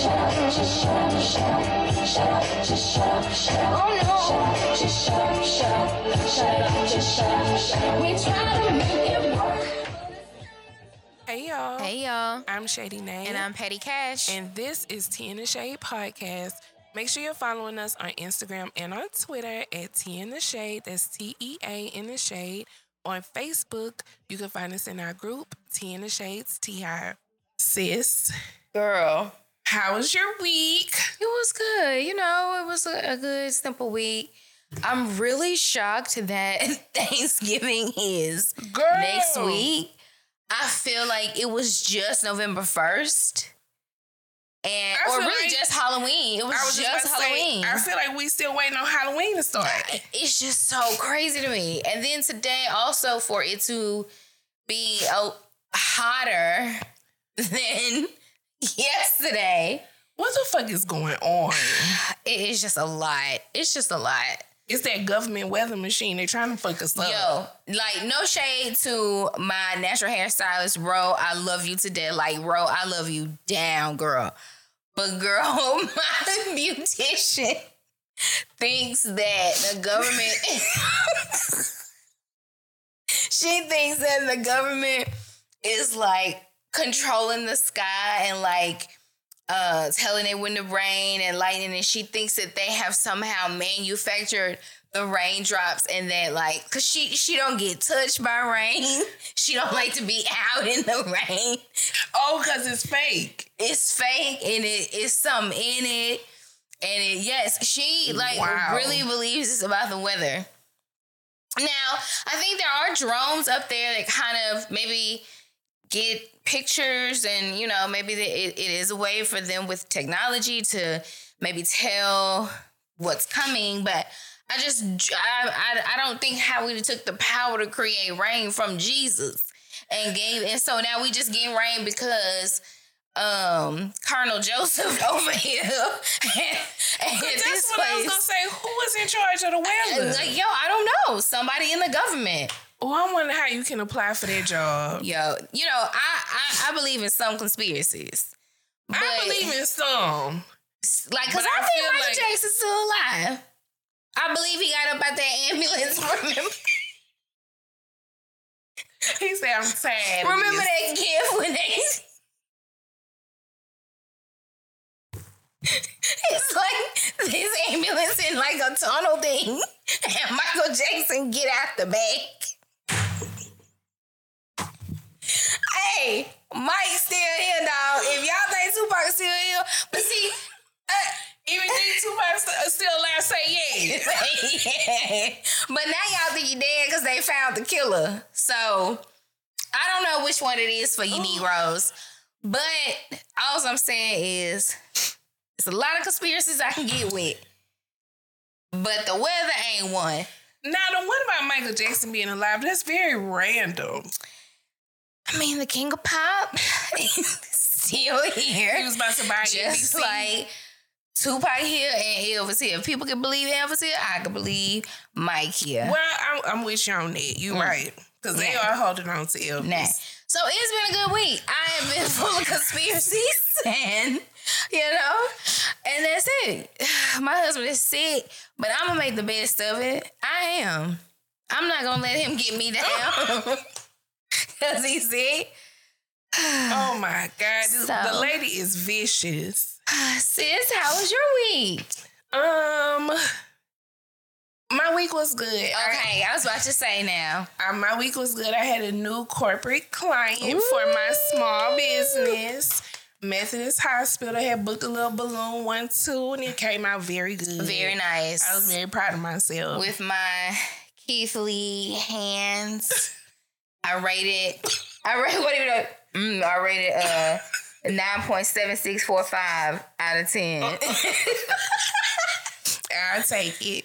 Hey y'all. Hey y'all. I'm Shady Name. And I'm Petty Cash. And this is Tea in the Shade Podcast. Make sure you're following us on Instagram and on Twitter at Tea in the Shade. That's T E A in the Shade. On Facebook, you can find us in our group, Tea in the Shades, T I. Sis, Girl. How was your week? It was good. You know, it was a, a good, simple week. I'm really shocked that Thanksgiving is Girl. next week. I feel like it was just November 1st. And I or really like- just Halloween. It was, was just, just to say, Halloween. I feel like we still waiting on Halloween to start. it's just so crazy to me. And then today, also for it to be a, hotter than yesterday, What the fuck is going on? it is just a lot. It's just a lot. It's that government weather machine. They're trying to fuck us up. Yo, like no shade to my natural hairstylist, Ro. I love you to death. Like, Ro, I love you down, girl. But girl, my beautician thinks that the government she thinks that the government is like controlling the sky and like uh telling it when to rain and lightning and she thinks that they have somehow manufactured the raindrops and that like cause she she don't get touched by rain she don't like to be out in the rain Oh, because it's fake. it's fake and it is something in it and it yes she like Wow. really believes it's about the weather now i think there are drones up there that kind of maybe get pictures and you know maybe the, it, it is a way for them with technology to maybe tell what's coming but i just i i, I don't think how we took the power to create rain from jesus and gave and so now we just getting rain because um Colonel Joseph over here and, and That's this what I was gonna say. Who is in charge of the weather? Like, yo, I don't know. Somebody in the government. Oh, I wonder how you can apply for that job. Yo, you know, I I, I believe in some conspiracies. I believe in some. like, cause but I, I think Michael like- Jackson's still alive. I believe he got up out that ambulance. Remember, He said I'm sad. remember that gift when they. It's like this ambulance in like a tunnel thing, and Michael Jackson get out the back. Hey, Mike's still here, dog. If y'all think Tupac's still here, but see, uh, Even these two months still alive, say yes. yeah. But now y'all think he dead because they found the killer. So I don't know which one it is for you Negroes. But all I'm saying is it's a lot of conspiracies I can get with. But the weather ain't one. Now the one about Michael Jackson being alive, that's very random. I mean, the king of pop is still here. He was about to buy just NBC. like Tupac here and Elvis here. If people can believe Elvis here, I can believe Mike here. Well, I'm, I'm with you on that. You Mm. right. Because they are holding on to Elvis. Nah. So it's been a good week. I have been full of conspiracies and you know, and that's it. My husband is sick, but I'm gonna make the best of it. I am. I'm not gonna let him get me down. Cause he's sick. Oh my God. This- So- The lady is vicious. Sis, how was your week? Um, my week was good. Okay, I was about to say now. Uh, my week was good. I had a new corporate client for my small business. Methodist Hospital had booked a little balloon one too, and it came out very good. Very nice. I was very proud of myself. with my Keith Lee hands. I rated. I rated. What do you know? Mm, I rated uh nine point seven six four five out of ten. I'll take it.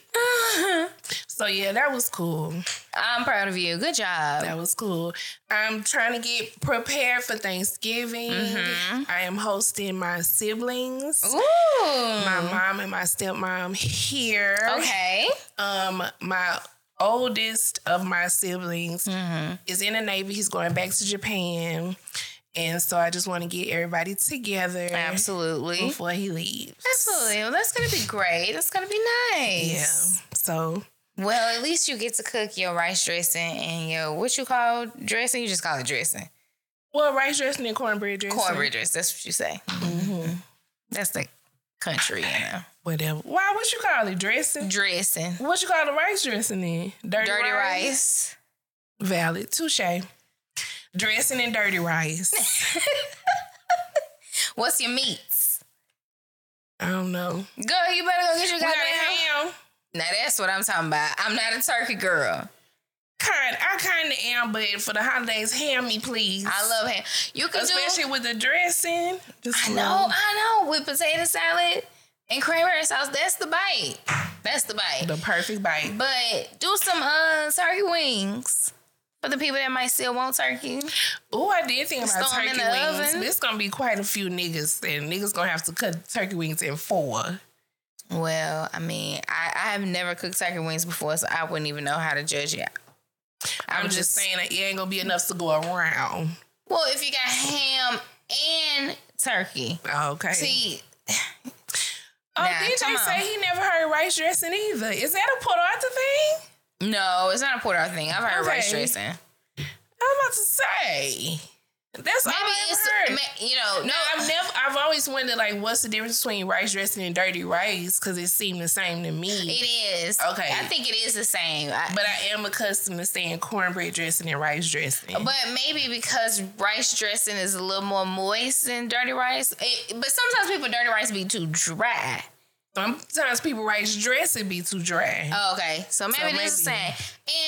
So yeah, that was cool. I'm proud of you. Good job. That was cool. I'm trying to get prepared for Thanksgiving. I am hosting my siblings. Ooh. My mom and my stepmom here. Okay. Um, my oldest of my siblings is in the Navy. He's going back to Japan. And so I just want to get everybody together Absolutely. before he leaves. Absolutely. Well, that's gonna be great. That's gonna be nice. Yeah. So Well, at least you get to cook your rice dressing and your what you call dressing. You just call it dressing. well, rice dressing and cornbread dressing. Cornbread dressing. That's what you say. Mm-hmm. That's the country, you know. Whatever. Why? What you call it? Dressing. Dressing. What you call the rice dressing then? Dirty, Dirty rice. rice. Valid. Touche. Dressing and dirty rice. What's your meats? I don't know. Girl, you better go get your goddamn ham. Now that's what I'm talking about. I'm not a turkey girl. Kind, I kind of am, but for the holidays, ham me please. I love ham. You can especially do. with the dressing. Just I know, I know. With potato salad and cranberry sauce, that's the bite. That's the bite. the perfect bite. But do some uh turkey wings for the people that might still want turkey. Oh, I did think about Throw 'em in turkey the wings. oven. There's gonna be quite a few niggas, and niggas gonna have to cut turkey wings in four. Well, I mean, I, I have never cooked turkey wings before, so I wouldn't even know how to judge it. I'm, just, saying that it ain't gonna be enough to go around. Well, if you got ham and turkey, Okay. see, oh, nah, DJ say on. he never heard rice dressing either. Is that a Port Arthur thing? no, it's not a Port Arthur thing. I've heard rice dressing. I'm about to say. That's Maybe all I it's heard. you know No, no. I've never. I've always wondered like, what's the difference between rice dressing and dirty rice? Because it seemed the same to me. It is Okay. I think it is the same. I, but I am accustomed to saying cornbread dressing and rice dressing. But maybe because rice dressing is a little more moist than dirty rice. It, but sometimes people dirty rice be too dry. Sometimes people rice dressing be too dry. Oh, okay, so maybe So this is the same.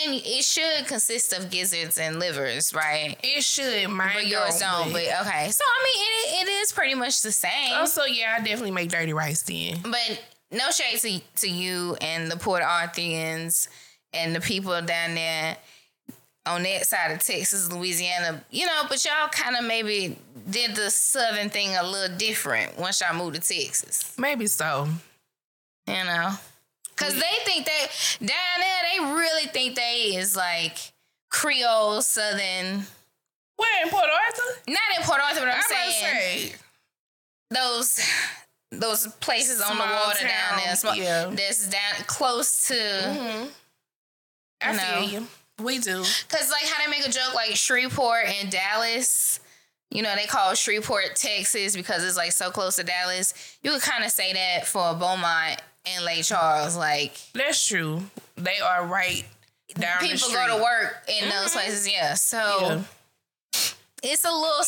And it should consist of gizzards and livers, right? it should, mine But yours don't. But okay, so I mean, it, it is pretty much the same. also, yeah, I definitely make dirty rice then. But no shade to, to you and the Port Arthurians and the people down there on that side of Texas, Louisiana, you know, but y'all kind of maybe did the southern thing a little different once y'all moved to Texas, Maybe so. You know? Because they think that down there, they really think they is like Creole, Southern, Where in Port Arthur? not in Port Arthur, but I'm I'm saying say. those those places on the Small water down there, small, yeah. that's down close to. Mhm. I know, feel you. We do. Cause like how they make a joke like Shreveport and Dallas, you know, they call Shreveport Texas because it's like so close to Dallas. You could kind of say that for Beaumont and Lake Charles. Like That's true. They are right down the people go to work in those places, yeah. So Yeah. it's a little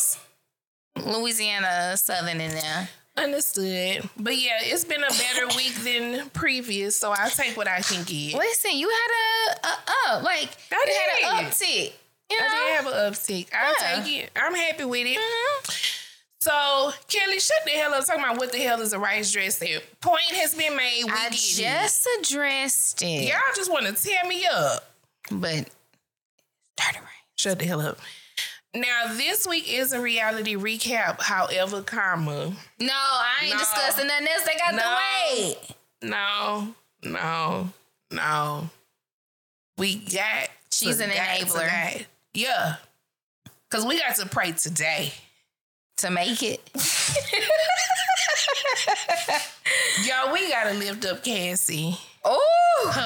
Louisiana Southern in there. Understood. But yeah, it's been a better week than previous, so I'll take what I can get. Listen, you had a, a up, like I you had an uptick. You know, I did have an uptick. I'll Yeah. take it. I'm happy with it. Mhm. So, Kelly, shut the hell up talking about what the hell is a rice dressing. Point has been made. We I get it. just addressed it, Y'all just want to tear me up. but dirty right. Shut the hell up. Now, this week is a reality recap. However, karma. No, I ain't No. discussing nothing else. They got No. the way. No, no, no. We got. She's an enabler. got- Yeah. Because we got to pray today. To make it. Y'all, we got to lift up Cassie, Oh, her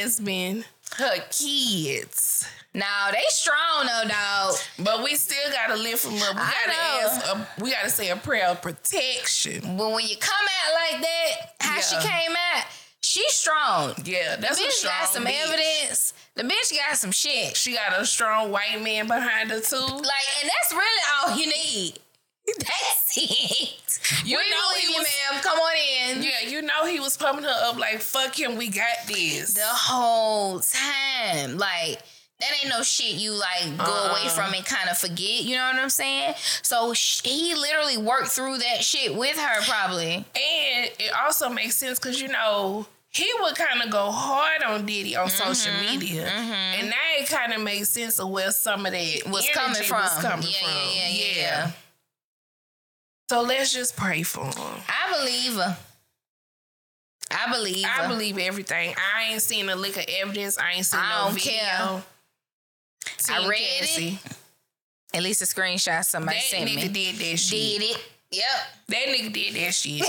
husband, her kids. no, they strong though, dog. But we still gotta lift them up. We I gotta know. ask. A, we gotta say a prayer of protection. But when you come out like that, how Yeah. she came out, she's strong. Yeah, The that's a bitch strong got some bitch. evidence. The bitch got some shit. She got a strong white man behind her too. Like, and that's really all you need. That's it. You we know believe he you, was- ma'am. Come on in. Yeah, you know he was pumping her up like fuck him. We got this. the whole time. Like that ain't no shit you like go Uh-uh. away from and kind of forget. You know what I'm saying? So sh- he literally worked through that shit with her, probably. And it also makes sense because you know he would kind of go hard on Diddy on social Mm-hmm. media, and that kind of makes sense of where some of that Was coming from. Was coming Yeah, from. yeah, yeah, yeah, yeah. So let's just pray for him. I believe her. I believe her. I believe everything. I ain't seen a lick of evidence. I ain't seen I no don't video. care. I read Cassie. it. At least a screenshot somebody That sent nigga did that shit. Did it? Yep. That nigga did that shit.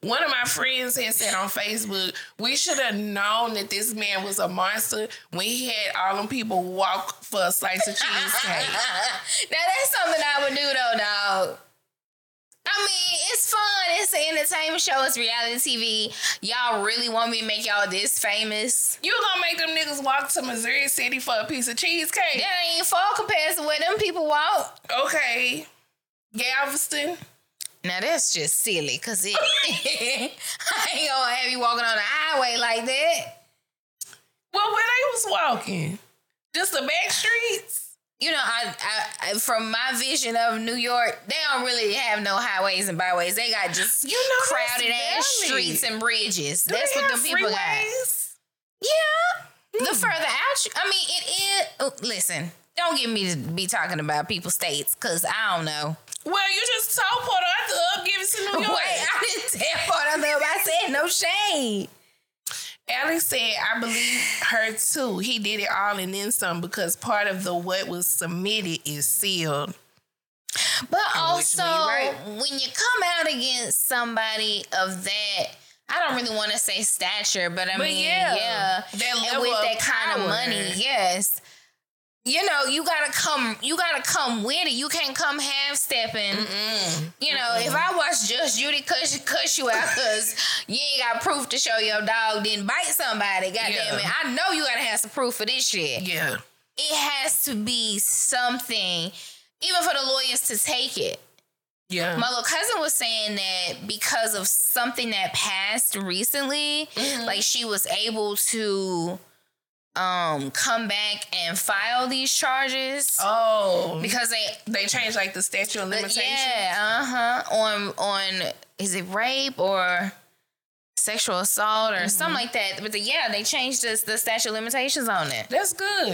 One of my friends had said on Facebook, we should have known that this man was a monster when he had all them people walk for a slice of cheesecake. now that's something I would do though, dog. I mean, it's fun. It's an entertainment show. It's reality TV. Y'all really want me to make y'all this famous? you gonna make them niggas walk to Missouri City for a piece of cheesecake? That ain't far compared to where them people walk. Okay. Galveston. Now that's just silly, cause it. I ain't gonna have you walking on the highway like that. Well, when I was walking? Just the back streets? You know, I, I, from my vision of New York, they don't really have no highways and byways. They got just You know, crowded ass streets and bridges. Do That's what the people got. freeways? Yeah. The hmm. further out, you, I mean, it is. oh, listen, don't get me to be talking about people's states, cause I don't know. Well, you just told Port Arthur up, give it to New Wait, York. I didn't tell part of them. I said no shade. Alex said, I believe her too. He did it all and then some because part of the what was submitted is sealed. But And also, right. when you come out against somebody of that, I don't really want to say stature, but I But mean, yeah, yeah, that and with that kind of money, yes. You know, you gotta come. You gotta come with it. You can't come half stepping. You know, if I watch Judge Judy cuss, cuss you out because you ain't got proof to show your dog didn't bite somebody, goddamn Yeah. it, I know you gotta have some proof for this shit Yeah. it has to be something, even for the lawyers to take it. Yeah. My little cousin was saying that because of something that passed recently, Mm-hmm. like she was able to um come back and file these charges oh. because they They changed like the statute of limitations. yeah uh-huh on on is it rape or sexual assault or Mm-hmm. something like that but the, yeah they changed the, the statute of limitations on it That's good.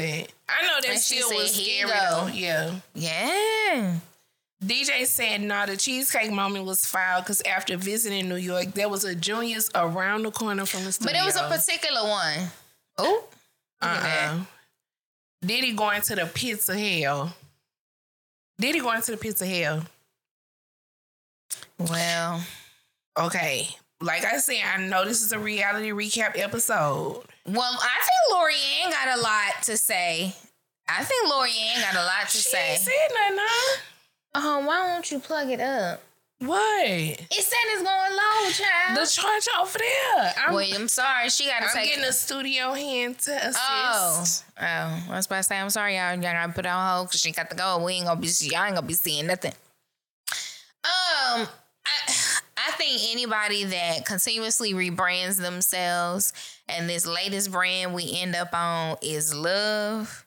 I know that And she still was "Here you scary though. Yeah. yeah DJ said, "No, the cheesecake moment was filed because after visiting New York, there was a Junior's around the corner from the studio. But it was a particular one. Oh, uh-uh. he go into the pits of hell. Did he go into the pits of hell. well, Okay, like I said, I know this is a reality recap episode. well, I think Lorianne got a lot to say. I think Lorianne got a lot to She say. ain't said nothing. Huh? Oh, why won't you plug it up? What? It said it's going low, child. The charge over there. I'm, Wait, I'm sorry. She got to I'm take. getting a studio hand to assist. Oh, oh! I was about to say, I'm sorry, y'all. Y'all gotta put it on hold because she got to go. We ain't gonna be. Y'all ain't gonna be seeing nothing. Um, I, I think anybody that continuously rebrands themselves and this latest brand we end up on is love.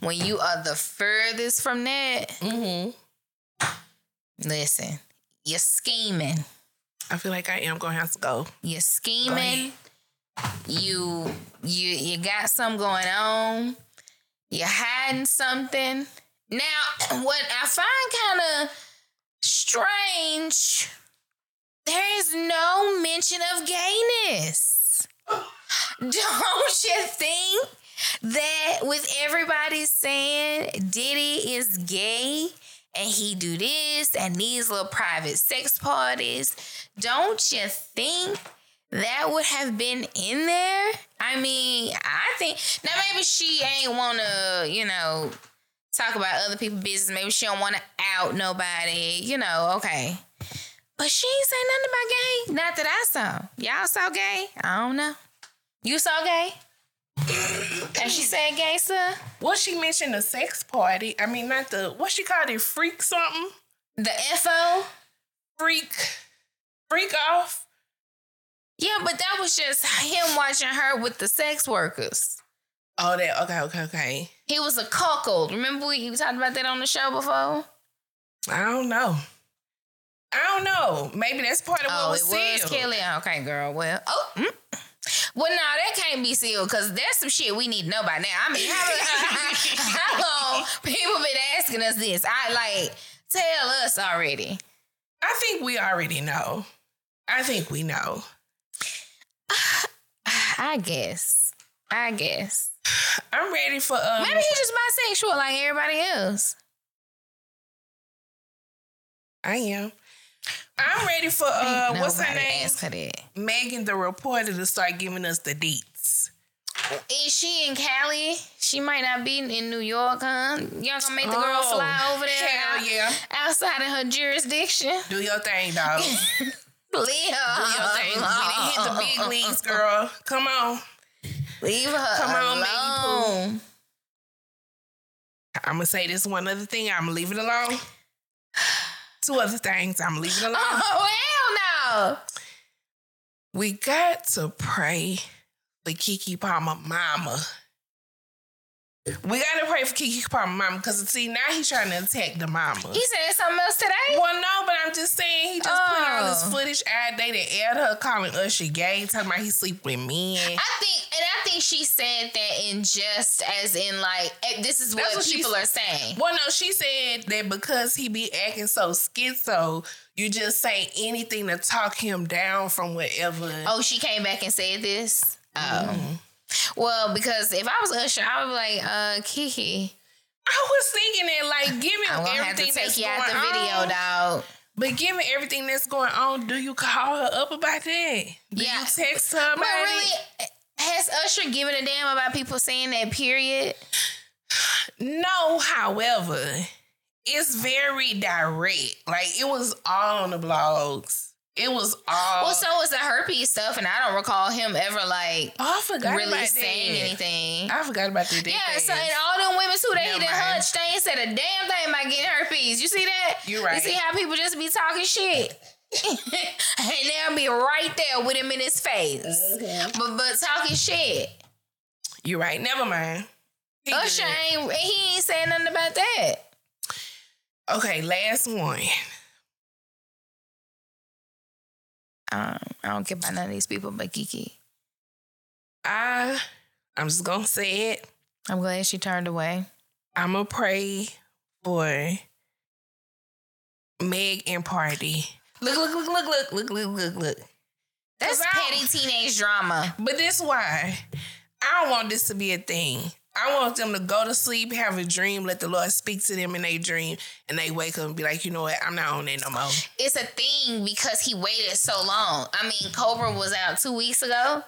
When you are the furthest from that, Mm-hmm. listen, you're scheming. I feel like I am gonna have to go. You're scheming. You you you got something going on. You're hiding something. Now, what I find kind of strange, there is no mention of gayness. Don't you think that with everybody saying Diddy is gay and he do this and these little private sex parties, don't you think that would have been in there? I mean, I think now maybe she ain't wanna, you know, talk about other people's business. Maybe she don't wanna out nobody, you know, okay. But she ain't say nothing about gay. Not that I saw. Y'all saw gay? I don't know. You saw gay? And she said sir? What she mentioned the sex party. I mean, not the what she called it, freak something, The FO? freak, freak off. Yeah, but that was just him watching her with the sex workers. Oh, that okay, okay, okay. He was a cuckold. Remember we talked about that on the show before? I don't know. I don't know. Maybe that's part of what Oh, was it was sealed. Kelly. Okay, girl. Well, oh, mm. Well, no, that can't be sealed because that's some shit we need to know by now. I mean, how, how long people been asking us this? I like tell us already. I think we already know. I think we know. I guess. I guess. I'm ready for um. Maybe he's just bisexual like everybody else. I am. I'm ready for uh. Ain't What's her name? her that. Megan, the reporter, to start giving us the deets. Is she in Cali? She might not be in New York, huh? Y'all gonna make the girl Oh, fly over there Hell out- yeah. outside of her jurisdiction? Do your thing, dog. Do Leave her. Do your thing. We done hit the big leagues, girl. Come on. Leave her Come on, Maggie Pooh. alone. I'm gonna say this one other thing. I'm gonna leave it alone. Two other things. I'm it alone. Oh hell no! We got to pray for Keke Palmer mama. We gotta pray for Keke Palmer mama because see now he's trying to attack the mama. He said something else today. well, no, but I'm just saying he just put all this Oh. footage out there that aired her calling Usher gay, talking about he sleep with men. I think, and I think she said that in just as in like eh, this is what, what people are saying. Well, no, she said that because he be acting so schizo, you just say anything to talk him down from whatever. Oh, she came back and said this. Oh, Mm-hmm. Well, because if I was Usher, I would be like, uh, Keke, I was thinking that, like, given I'm gonna have to everything take that's you going out the video, on, dog. but given everything that's going on, do you call her up about that? Do Yeah. you text her about But really, it? has Usher given a damn about people saying that? Period. No, however, it's very direct. Like it was all on the blogs. It was all. Well, so was the herpes stuff, and I don't recall him ever like oh, I forgot really saying that. anything. I forgot about that. Yeah, so and all them women too, they Never didn't hunch. They ain't said a damn thing about getting herpes. You see that? You right. You see how people just be talking shit. and they'll be right there with him in his face. Mm-hmm. But but talking shit. You're right. Never mind. He Usher ain't he ain't saying nothing about that. Okay, last one. Um, I don't care about none of these people but Kiki. I I'm just gonna say it. I'm glad she turned away. I'm gonna pray for Meg and Party. Look, look, look, look, look, look, look, look, look. That's petty teenage drama. But this why I don't want this to be a thing. I want them to go to sleep, have a dream, let the Lord speak to them in a dream, and they wake up and be like, you know what, I'm not on that no more. It's a thing because he waited so long. I mean, Cobra was out two weeks ago.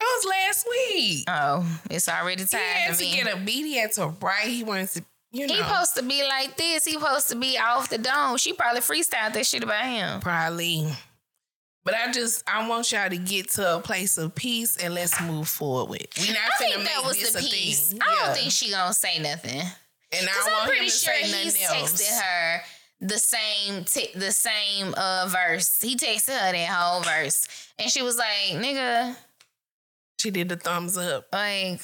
That was last week. Oh, it's already He time had for to me. get. He had to right. He wanted to, you know, He supposed to be like this. He supposed to be off the dome. She probably freestyled that shit about him. probably. But I just I want y'all to get to a place of peace and let's move forward. We not I finna think make that was this the a piece. thing. I Yeah. don't think she gonna say nothing. and I want I'm want him pretty to sure say he's else. texted her the same t- the same uh verse. He texted her that whole verse, and she was like, "Nigga, She did the thumbs up. like,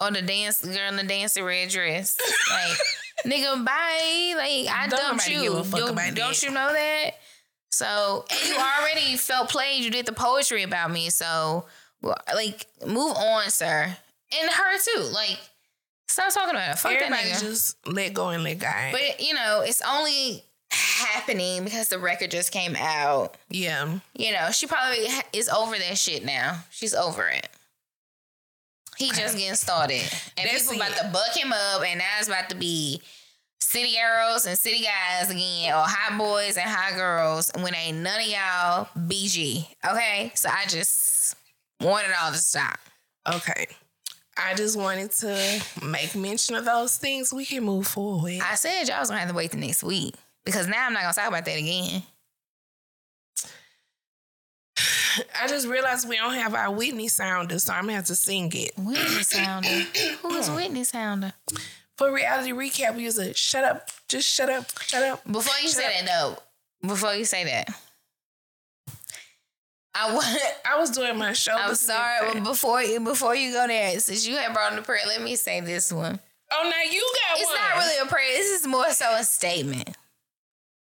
or the dance girl in the dancing red dress, like, nigga, bye. Like, I Don't dumped you. give a fuck Don't- don't you know that? So, and you already felt played. You did the poetry about me. So, like, move on, sir, and her too. Like, stop talking about it. Fuck that Everybody nigga. just let go and let God. But you know, it's only happening because the record just came out. yeah. You know, she probably is over that shit now. She's over it. He just getting started, and That's people about it. to buck him up, and now it's about to be city arrows and city guys again, or hot boys and hot girls. When ain't none of y'all BG, okay? So I just want it all to stop. Okay. I just wanted to make mention of those things. We can move forward. I said y'all was gonna have to wait the next week because now I'm not gonna talk about that again. I just realized we don't have our Whitney sounder, so I'm gonna have to sing it. Whitney Sounder. Who's Whitney Sounder? For reality recap, we use a shut up, just shut up, shut up. Before you say that, no. Before you say that, I want. I was doing my show. I'm sorry, but before you before you go there, since you had brought in the prayer, let me say this one. Oh, now you got It's one. not really a prayer. This is more so a statement.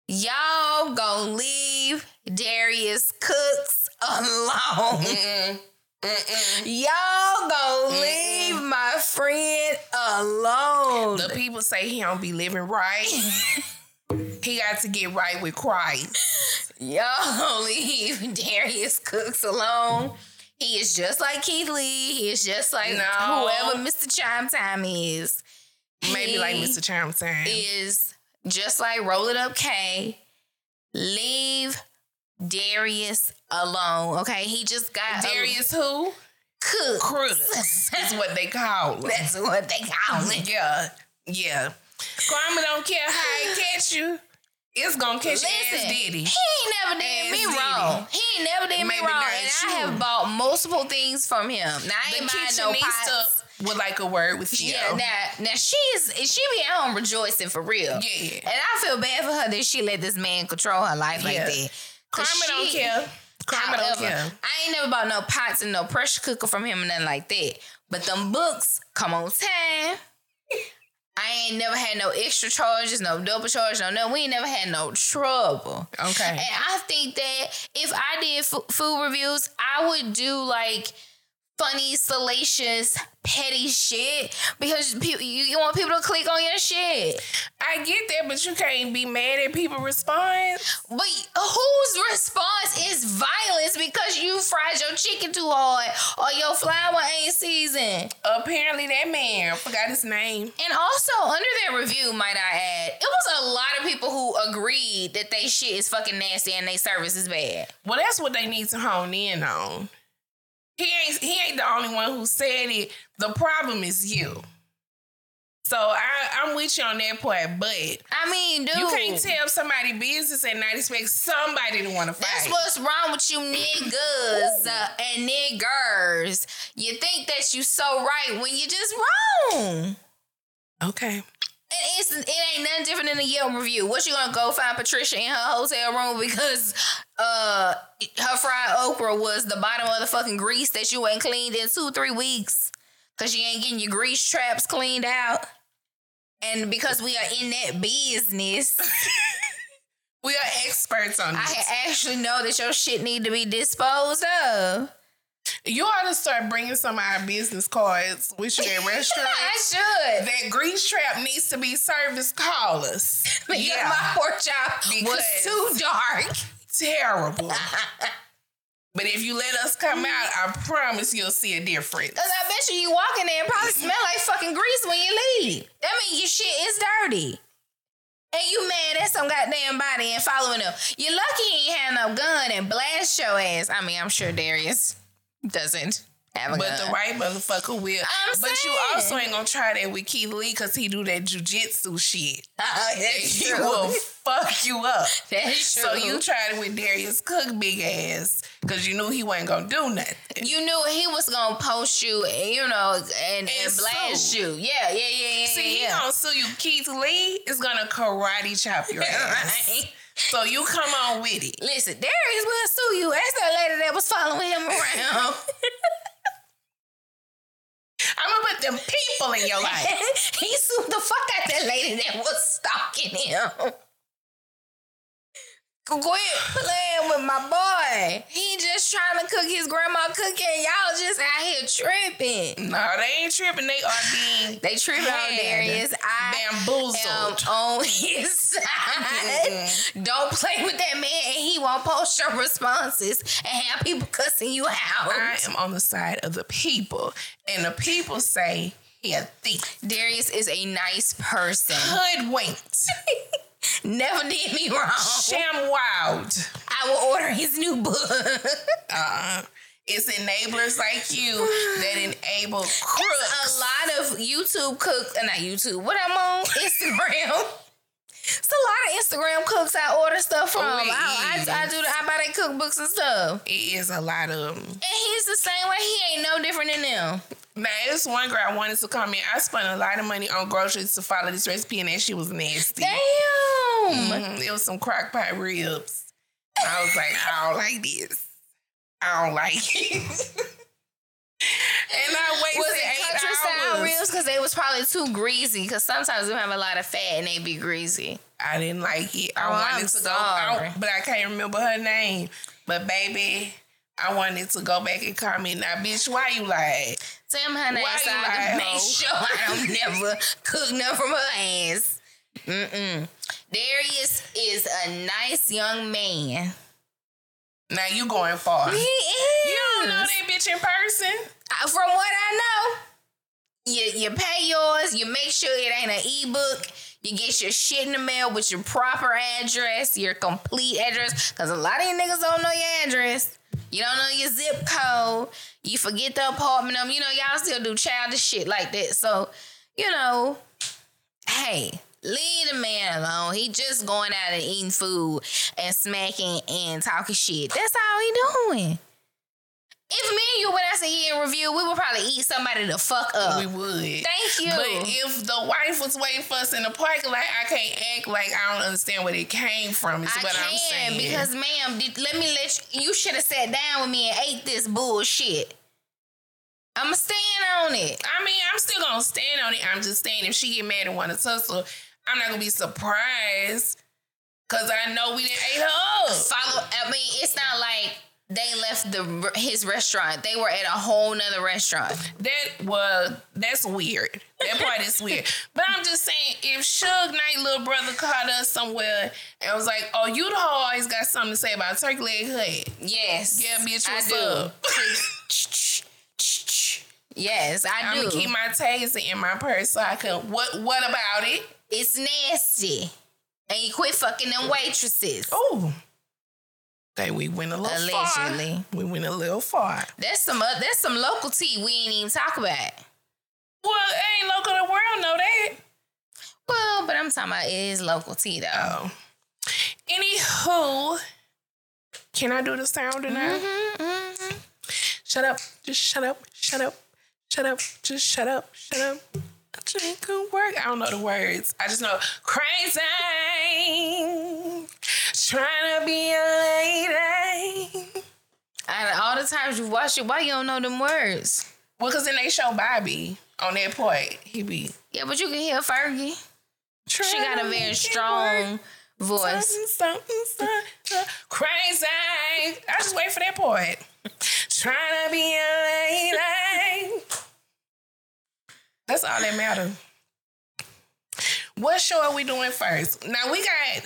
Y'all gonna leave Darius Cooks alone. Mm-mm. Mm-mm. Y'all gonna leave my friend alone. The people say he don't be living right. he got to get right with Christ. Y'all leave Darius Cooks alone. He is just like Keith Lee. He is just like No. whoever Mr. Chime Time is. Maybe He like Mr. Charm Time. Is just like Roll It Up K. Leave Darius alone. Okay. He just got a- Darius who? Cook. Cruz is what they call him. That's what they call it. Yeah, yeah. Karma don't care how it catch you. It's gonna catch ass Listen, Diddy. he ain't never did Ass me Diddy. wrong. He ain't never did me wrong. And I have bought multiple things from him. Now I ain't buying no pots. would like a word with you. Yeah, now now she is she be at home rejoicing for real. Yeah. And I feel bad for her that she let this man control her life like that. Karma don't care. Karma don't However, care. I ain't never bought no pots and no pressure cooker from him and nothing like that. But them books come on time. I ain't never had no extra charges, no double charge, no no. We ain't never had no trouble. Okay. And I think that if I did f- food reviews, I would do like funny, salacious, petty shit because you, you want people to click on your shit. I get that, but you can't be mad at people respond. But whose response is violence because you fried your chicken too hard or your flour ain't seasoned? Apparently, that man I forgot his name. And also, under that review, might I add, it was a lot of people who agreed that they shit is fucking nasty and they service is bad. Well, that's what they need to hone in on. He ain't he ain't the only one who said it. The problem is you. So I, I'm with you on that part, but I mean, dude. you can't tell somebody business and not expect somebody to want to fight. That's what's wrong with you niggas uh, and niggers. You think that you so right when you just wrong. okay. It's, it ain't nothing different than a Yelp review. What you gonna go find Patricia in her hotel room because uh her fried okra was the bottom of the fucking grease that you ain't cleaned in two three weeks because you ain't getting your grease traps cleaned out. And because we are in that business, We are experts on this. I actually know that your shit need to be disposed of. You ought to start bringing some of our business cards with you at restaurants. I should. that grease trap needs to be service. Call us. Because my pork chop was too dark. Terrible. but if you let us come out, I promise you'll see a difference. Cause I bet you you walk in there and probably smell like fucking grease when you leave. That means your shit is dirty. And you mad at some goddamn body and following them. You're lucky you ain't have no gun and blast your ass. I mean, I'm sure Darius doesn't But gun. the right motherfucker will. I'm but you also ain't gonna try that with Keith Lee because he do that jujitsu shit. Uh-uh, oh, that's He true. will fuck you up. That's true. So you tried it with Darius Cook big ass because you knew he wasn't gonna do nothing. you knew he was gonna post you, you know, and, and, And blast sue. you. Yeah, yeah, yeah, yeah. See, yeah. he gonna sue you. Keith Lee is gonna karate chop your ass. Right. So you come on with it. Listen, Darius will sue you. That's that lady that was following him around. I'm gonna put them people in your life. he sued the fuck out that lady that was stalking him. Quit playing with my boy. He just trying to cook his grandma cooking. Y'all just out here tripping. No, they ain't tripping. They are being They tripping on Darius. I am bamboozled. on his side. Don't play with that man and he won't post your responses and have people cussing you out. I am on the side of the people, and the people say he a thief, Darius is a nice person. hoodwinked, Never did me wrong. sham wild. I will order his new book. Uh, it's enablers like you that enable It's crooks. a lot of YouTube cooks, uh, not YouTube. What I'm on Instagram. It's a lot of Instagram cooks I order stuff from. Oh, I, I, I do. The, I buy their cookbooks and stuff. It is a lot of them. And he's the same way. He ain't no different than them. Now, it's one girl I wanted to come in. I spent a lot of money on groceries to follow this recipe, and that shit was nasty. Damn. Mhm, It was some crock pot ribs. I was like, I don't like this. I don't like it. and I wasted Was it eight hours. ribs? Because they was probably too greasy. Because sometimes they have a lot of fat and they be greasy. I didn't like it. I Oh, wanted I'm to go, I- but I can't remember her name. But baby, I wanted to go back and comment. Now, bitch, why you like? Tell him her name Why so you I can lie, make sure I don't never cook nothing from her ass. Mm-mm. Darius is a nice young man. Now you going far. He You is. Don't know that bitch in person. Uh, From what I know, you you pay yours. You make sure it ain't an ebook. You get your shit in the mail with your proper address, your complete address. Cause a lot of you niggas don't know your address. You don't know your zip code. You forget the apartment number. You know, y'all still do childish shit like that. So, you know, hey, leave the man alone. He just going out and eating food and smacking and talking shit. That's all he doing. If me and you went out to eat and review, we would probably eat somebody to fuck up. We would. Thank you. But if the wife was waiting for us in the parking lot, I can't act like I don't understand where it came from. Is I what I'm can saying. because, ma'am, did, let me let you. You should have sat down with me and ate this bullshit. I'ma stand on it. I mean, I'm still gonna stand on it. I'm just saying, if she get mad and want to tussle, I'm not gonna be surprised because I know we didn't ate her up. Follow. I mean, it's not like they left the his restaurant. They were at a whole nother restaurant. That was that's weird. That part is weird. But I'm just saying, if Suge Knight little brother caught us somewhere and was like, "Oh, you the hoe always got something to say about Turkey Leg Hut," Yes. Yeah, bitch, I what's do. up? yes, I I'm do. gonna keep my taser in my purse so I can. What What about it? it's nasty. And you quit fucking them waitresses. Oh, okay, we went a little Allegedly. far. We went a little far. That's some uh, that's some local tea we ain't even talk about. Well, it ain't local to the world know that. Well, but I'm talking about it is local tea though. Oh. Anywho, can I do the sound or not? Mhm, mhm. Shut up. Just shut up. Shut up. Shut up. Just shut up. Shut up. I just could work. I don't know the words. I just know crazy. Trying to be a lady. Out of all the times you watch it, why you don't know them words? Well, because then they show Bobby on that point. He be. Yeah, but you can hear Fergie. She got a very strong voice. Something, something, something, crazy. I just wait for that part. Trying to be a lady. That's all that matters. What show are we doing first? Now we got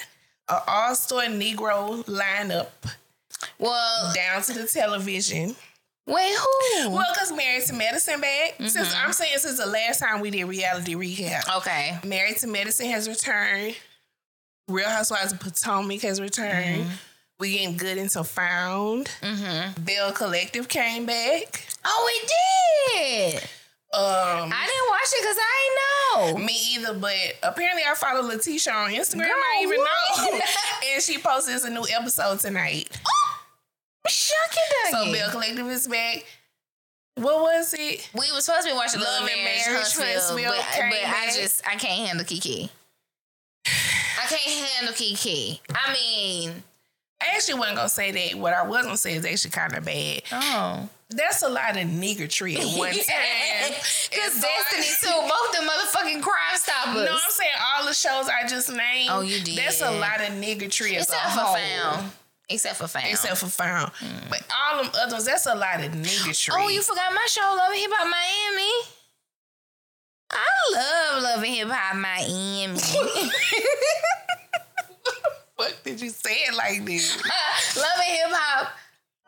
an all-star Negro lineup Well, down to the television. wait, who? Well, because Married to Medicine back. Since I'm saying since the last time we did reality recap. Okay. Married to Medicine has returned. Real Housewives of Potomac has returned. We getting good until found. Mm-hmm. Belle Collective came back. Oh, it did. Um, I didn't watch it because I ain't know. me either, but apparently I follow Letitia on Instagram. Girl, I even what? know, and she posted a new episode tonight. Oh, shucking So Belle Collective is back. What was it? We were supposed to be watching Love, Love and and Marriage, Marriage, Huntsville, Huntsville but, but I just I can't handle Kiki. I can't handle Kiki. I mean, I actually wasn't gonna say that. What I was gonna say is actually kind of bad. oh, That's a lot of niggertry at one time. Because so Destiny too, both them motherfucking crime stoppers. No, I'm saying all the shows I just named. Oh, you did. That's a lot of niggertry as a Except for whole. found. Except for found. Except for found. Mm. But all them other ones, that's a lot of niggertree. oh, you forgot my show, Love and Hip Hop Miami. I love Love and Hip Hop Miami. What did you say it like this? Love and Hip Hop.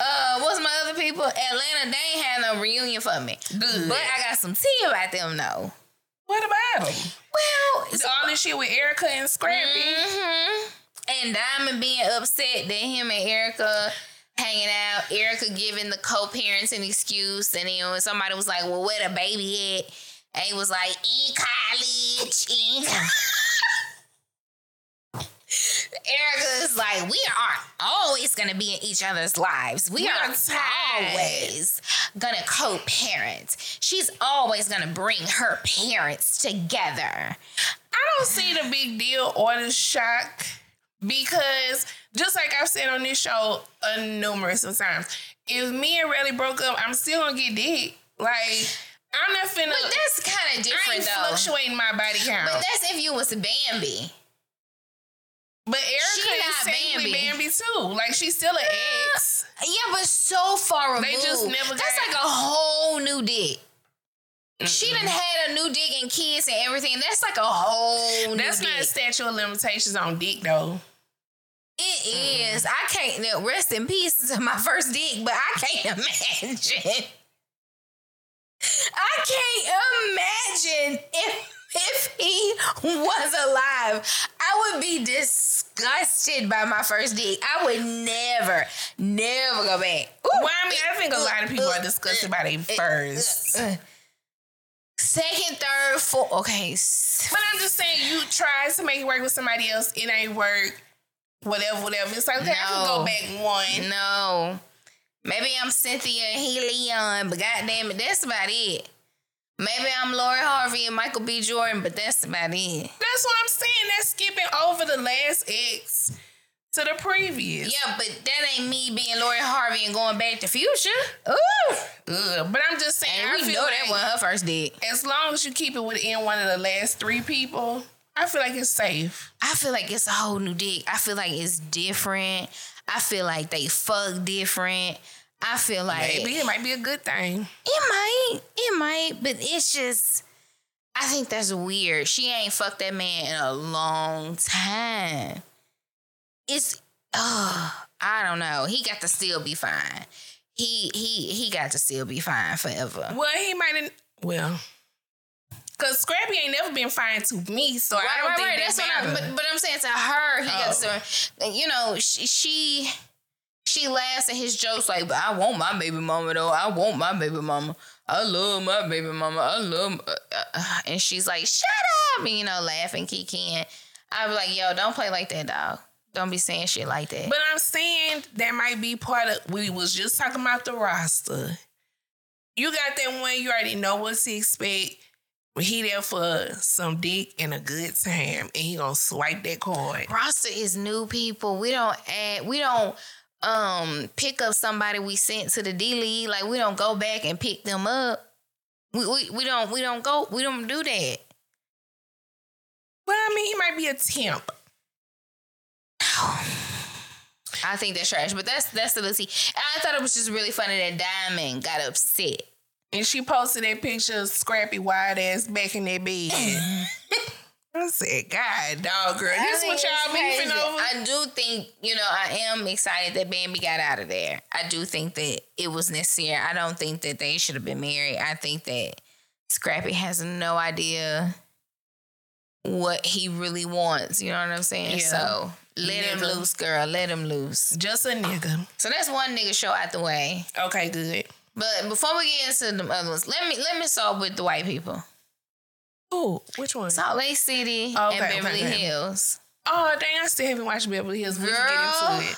Uh, what's my other people? Atlanta, they ain't had no reunion for me. Good. But I got some tea about them though. What about them? Well, it's All this shit with Erica and Scrappy. hmm And Diamond being upset that him and Erica hanging out, Erica giving the co-parents an excuse, and then when somebody was like, "Well, where the baby at?" And he was like, "In college, in." co-" Erica is like, "We are always gonna be in each other's lives. We, We are are always gonna co-parent. She's always gonna bring her parents together." I don't see the big deal or the shock because just like I've said on this show uh, numerous of times, if me and Riley broke up, I'm still gonna get dick. Like I'm not finna. But that's kind of different though. fluctuating my body count. But that's if you was Bambi. But Erica is technically Bambi. Bambi too. Like she's still an ex. Uh, yeah, but so far They removed. just never That's got- like a whole new dick. She done had a new dick and kids and everything. That's like a whole new That's dick. not statute of limitations on dick though. it is, I can't rest in peace to my first dick, but I can't imagine. I can't imagine if if he was alive, I would be disgusted by my first date. I would never, never go back. Ooh. Well, I mean, I think a lot of people are disgusted by their first. Second, third, fourth. Okay. But I'm just saying, you try to make it work with somebody else, it ain't work. Whatever, whatever. It's like, okay, I can go back one. No. Maybe I'm Cynthia Helion, but goddamn it, that's about it. Maybe I'm Lori Harvey and Michael B. Jordan, but that's about it. That's what I'm saying. That's skipping over the last ex to the previous. Yeah, but that ain't me being Lori Harvey and going back to Future. Ooh. Ugh. But I'm just saying, And I we know like that wasn't her first dick. as long as you keep it within one of the last three people, I feel like it's safe. I feel like it's a whole new dick. I feel like it's different. I feel like they fuck different. I feel like Maybe it might be a good thing. It might. It might. But it's just I think that's weird. She ain't fucked that man in a long time. It's uh I don't know. He got to still be fine. He he he got to still be fine forever. Well, he might. Well, because Scrappy ain't never been fine to me, so I don't think that That's what I, but, but I'm saying to her, he got Oh. to, you know, she, she she laughs at his jokes like, "But I want my baby mama though. I want my baby mama. I love my baby mama. I love," uh, uh," and she's like, "Shut up," and you know, laughing, kikiing. I be like, "Yo, don't play like that, dog. Don't be saying shit like that." But I'm saying that might be part of. We was just talking about the roster. You got that one. You already know what to expect. But he there for some dick and a good time, and he gonna swipe that card. roster is new people. We don't add. We don't um pick up somebody we sent to the D League. Like we don't go back and pick them up. We, we we don't we don't go we don't do that. Well, I mean, he might be a temp. I think that's trash, but that's that's the Lucy. I thought it was just really funny that Diamond got upset. And she posted that picture of Scrappy wide ass back in that bed. I said, God, dog, girl, this what y'all beefing over? I do think you know I am excited that Bambi got out of there. I do think that it was necessary. I don't think that they should have been married. I think that Scrappy has no idea what he really wants. You know what I'm saying? Yeah. So let him loose, girl. Let him loose. Just a nigga. So that's one nigga show out the way. Okay, good. But before we get into the other ones, let me let me start with the white people. Which one? Salt Lake City Okay, and Beverly okay. Hills. Oh, dang, I still haven't watched Beverly Hills. We can Girl. get into it.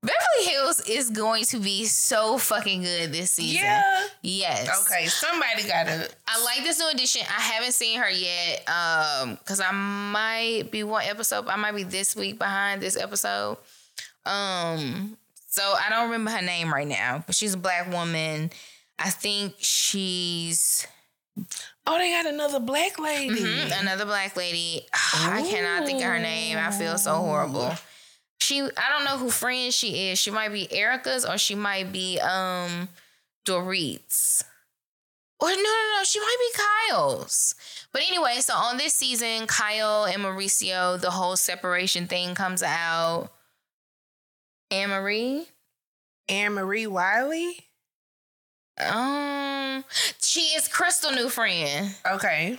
Beverly Hills is going to be so fucking good this season. Yeah. Yes. Okay, somebody gotta. I like this new edition. I haven't seen her yet. Um, because I might be one episode. I might be this week behind this episode. Um, so I don't remember her name right now, but she's a black woman. I think she's Oh, they got another black lady. Mhm, another black lady. I cannot think of her name. I feel so horrible. She I don't know who friend she is. She might be Erika's or she might be um Dorit's. Or no, no, no, she might be Kyle's. But anyway, so on this season, Kyle and Mauricio, the whole separation thing comes out. Annemarie. Anne Marie Wiley. Um, she is Crystal new friend. Okay,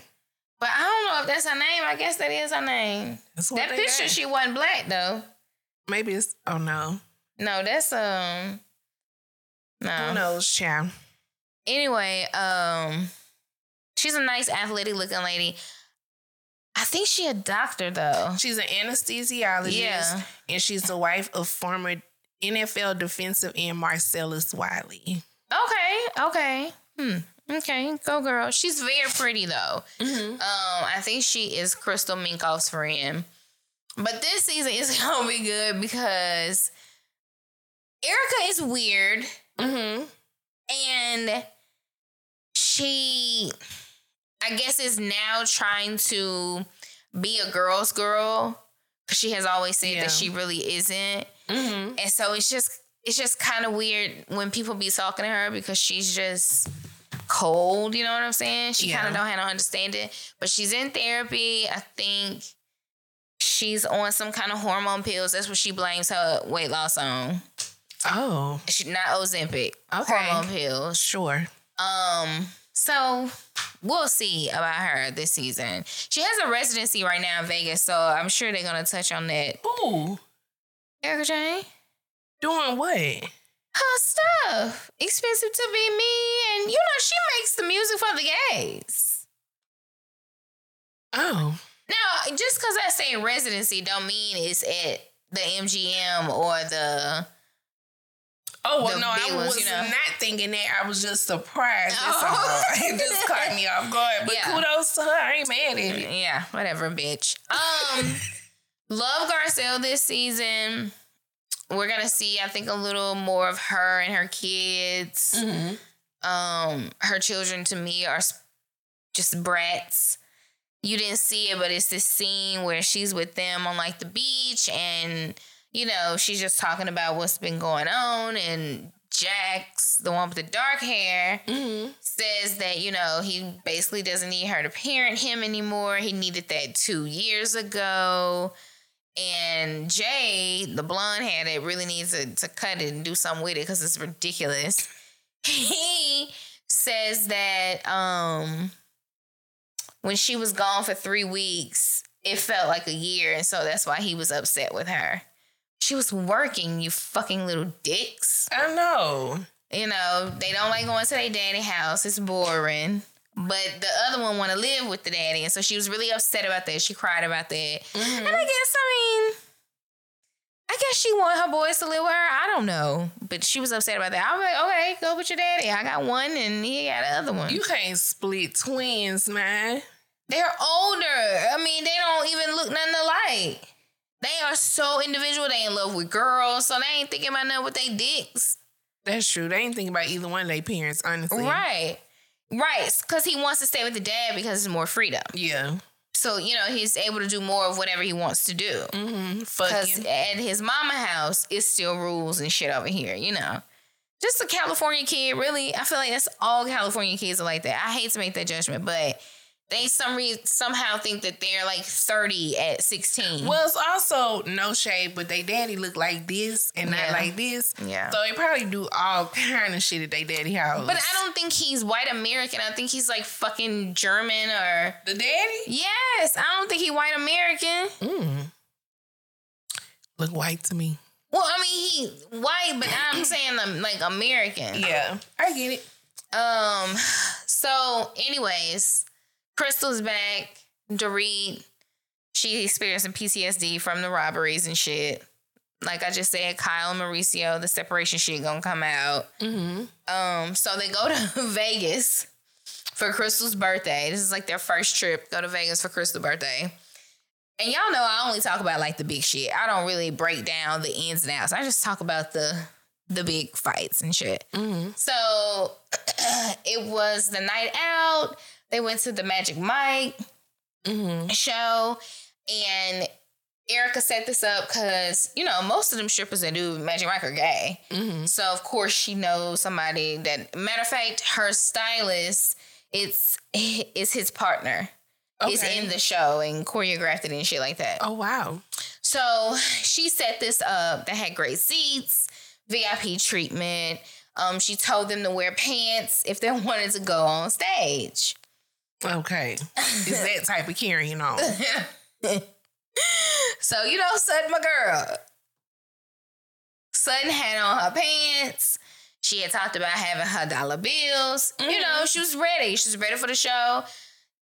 But I don't know if that's her name. I guess that is her name. That picture, got. she wasn't black though. Maybe it's. Oh no, No, that's um. No. who No. knows, child? Anyway, um, she's a nice athletic looking lady. I think she a doctor though. She's an anesthesiologist, Yeah. and she's the wife of former NFL defensive end Marcellus Wiley. Okay. Okay. Hmm. Okay. Go girl. She's very pretty though. Mm-hmm. Um, I think she is Crystal Minkoff's friend. But this season is gonna be good because Erika is weird. Mm-hmm. and she i guess is now trying to be a girl's girl because she has always said Yeah. that she really isn't Mm-hmm. and so it's just it's just kind of weird when people be talking to her because she's just cold you know what i'm saying she kind of don't have no understanding but she's in therapy i think she's on some kind of hormone pills. That's what she blames her weight loss on. Oh, She not Ozempic. Okay. Hormone pills. sure. Um, so we'll see about her this season. She has a residency right now in Vegas, so I'm sure they're gonna touch on that. Ooh, Erika Jayne, doing what? her stuff expensive to be me, and you know she makes the music for the gays. Oh, Now, just because I say residency, don't mean it's at the MGM or the. oh well, The no, I ones, was you know. not thinking that. I was just surprised. Oh. It just caught me off guard. But Yeah. kudos to her. I ain't mad at it. Yeah, whatever, bitch. Um, love Garcelle this season. We're gonna see, I think, a little more of her and her kids. Mhm. Um, her children to me are just brats. You didn't see it, but it's this scene where she's with them on like the beach, and you know she's just talking about what's been going on. And Jax, the one with the dark hair, Mhm. says that you know he basically doesn't need her to parent him anymore. He needed that two years ago. And Jay, the blonde headed, really needs to, to cut it and do something with it because it's ridiculous. He says that um when she was gone for three weeks, it felt like a year, and so that's why he was upset with her. She was working, you fucking little dicks. I know. You know, they don't like going to their daddy house. It's boring. But the other one want to live with the daddy, and so she was really upset about that. She cried about that, mm-hmm. and I guess I mean, I guess she want her boys to live with her. I don't know, but she was upset about that. I was like, okay, go with your daddy. I got one, and he got the other one. You can't split twins, man. They're older. I mean, they don't even look nothing alike. They are so individual. They in love with girls, so they ain't thinking about nothing with their dicks. That's true. They ain't thinking about either one of their parents, honestly. Right. Right. Because he wants to stay with the dad because it's more freedom. Yeah. So, you know, he's able to do more of whatever he wants to do. Mm-hmm. Because at his mama house, it's still rules and shit over here, you know. Just a California kid, really. I feel like that's all California kids are like that. I hate to make that judgment, but they some reason somehow think that they're like 30 at 16. Well, it's also no shade, but they daddy look like this and Yeah. not like this. Yeah. So they probably do all kind of shit at they daddy house. but I don't think he's white American. I think he's like fucking German or The daddy? Yes, I don't think he white American. Mm. Look white to me. Well, I mean he white, but I'm saying um, like American. Yeah, I get it. Um. So, anyways, Crystal's back. Dorit, she experiencing PTSD from the robberies and shit. Like I just said, Kyle and Mauricio, the separation shit gonna come out. Mm-hmm. Um. So they go to Vegas for Crystal's birthday. This is like their first trip. Go to Vegas for Crystal's birthday. And y'all know I only talk about like the big shit. I don't really break down the ins and outs. I just talk about the the big fights and shit. Mm-hmm. So it was the night out. They went to the Magic Mike Mm-hmm. show, and Erika set this up because you know most of them strippers that do Magic Mike are gay. Mm-hmm. So of course she knows somebody that. Matter of fact, her stylist it's it's his partner. Is Okay. in the show and choreographed it and shit like that. Oh wow. So she set this up. They had great seats, VIP treatment. Um, she told them to wear pants if they wanted to go on stage. Okay. Is that type of carrying on? so you know, Sutton, my girl. Sutton had on her pants. She had talked about having her dollar bills. You know, mm-hmm. she was ready. She was ready for the show.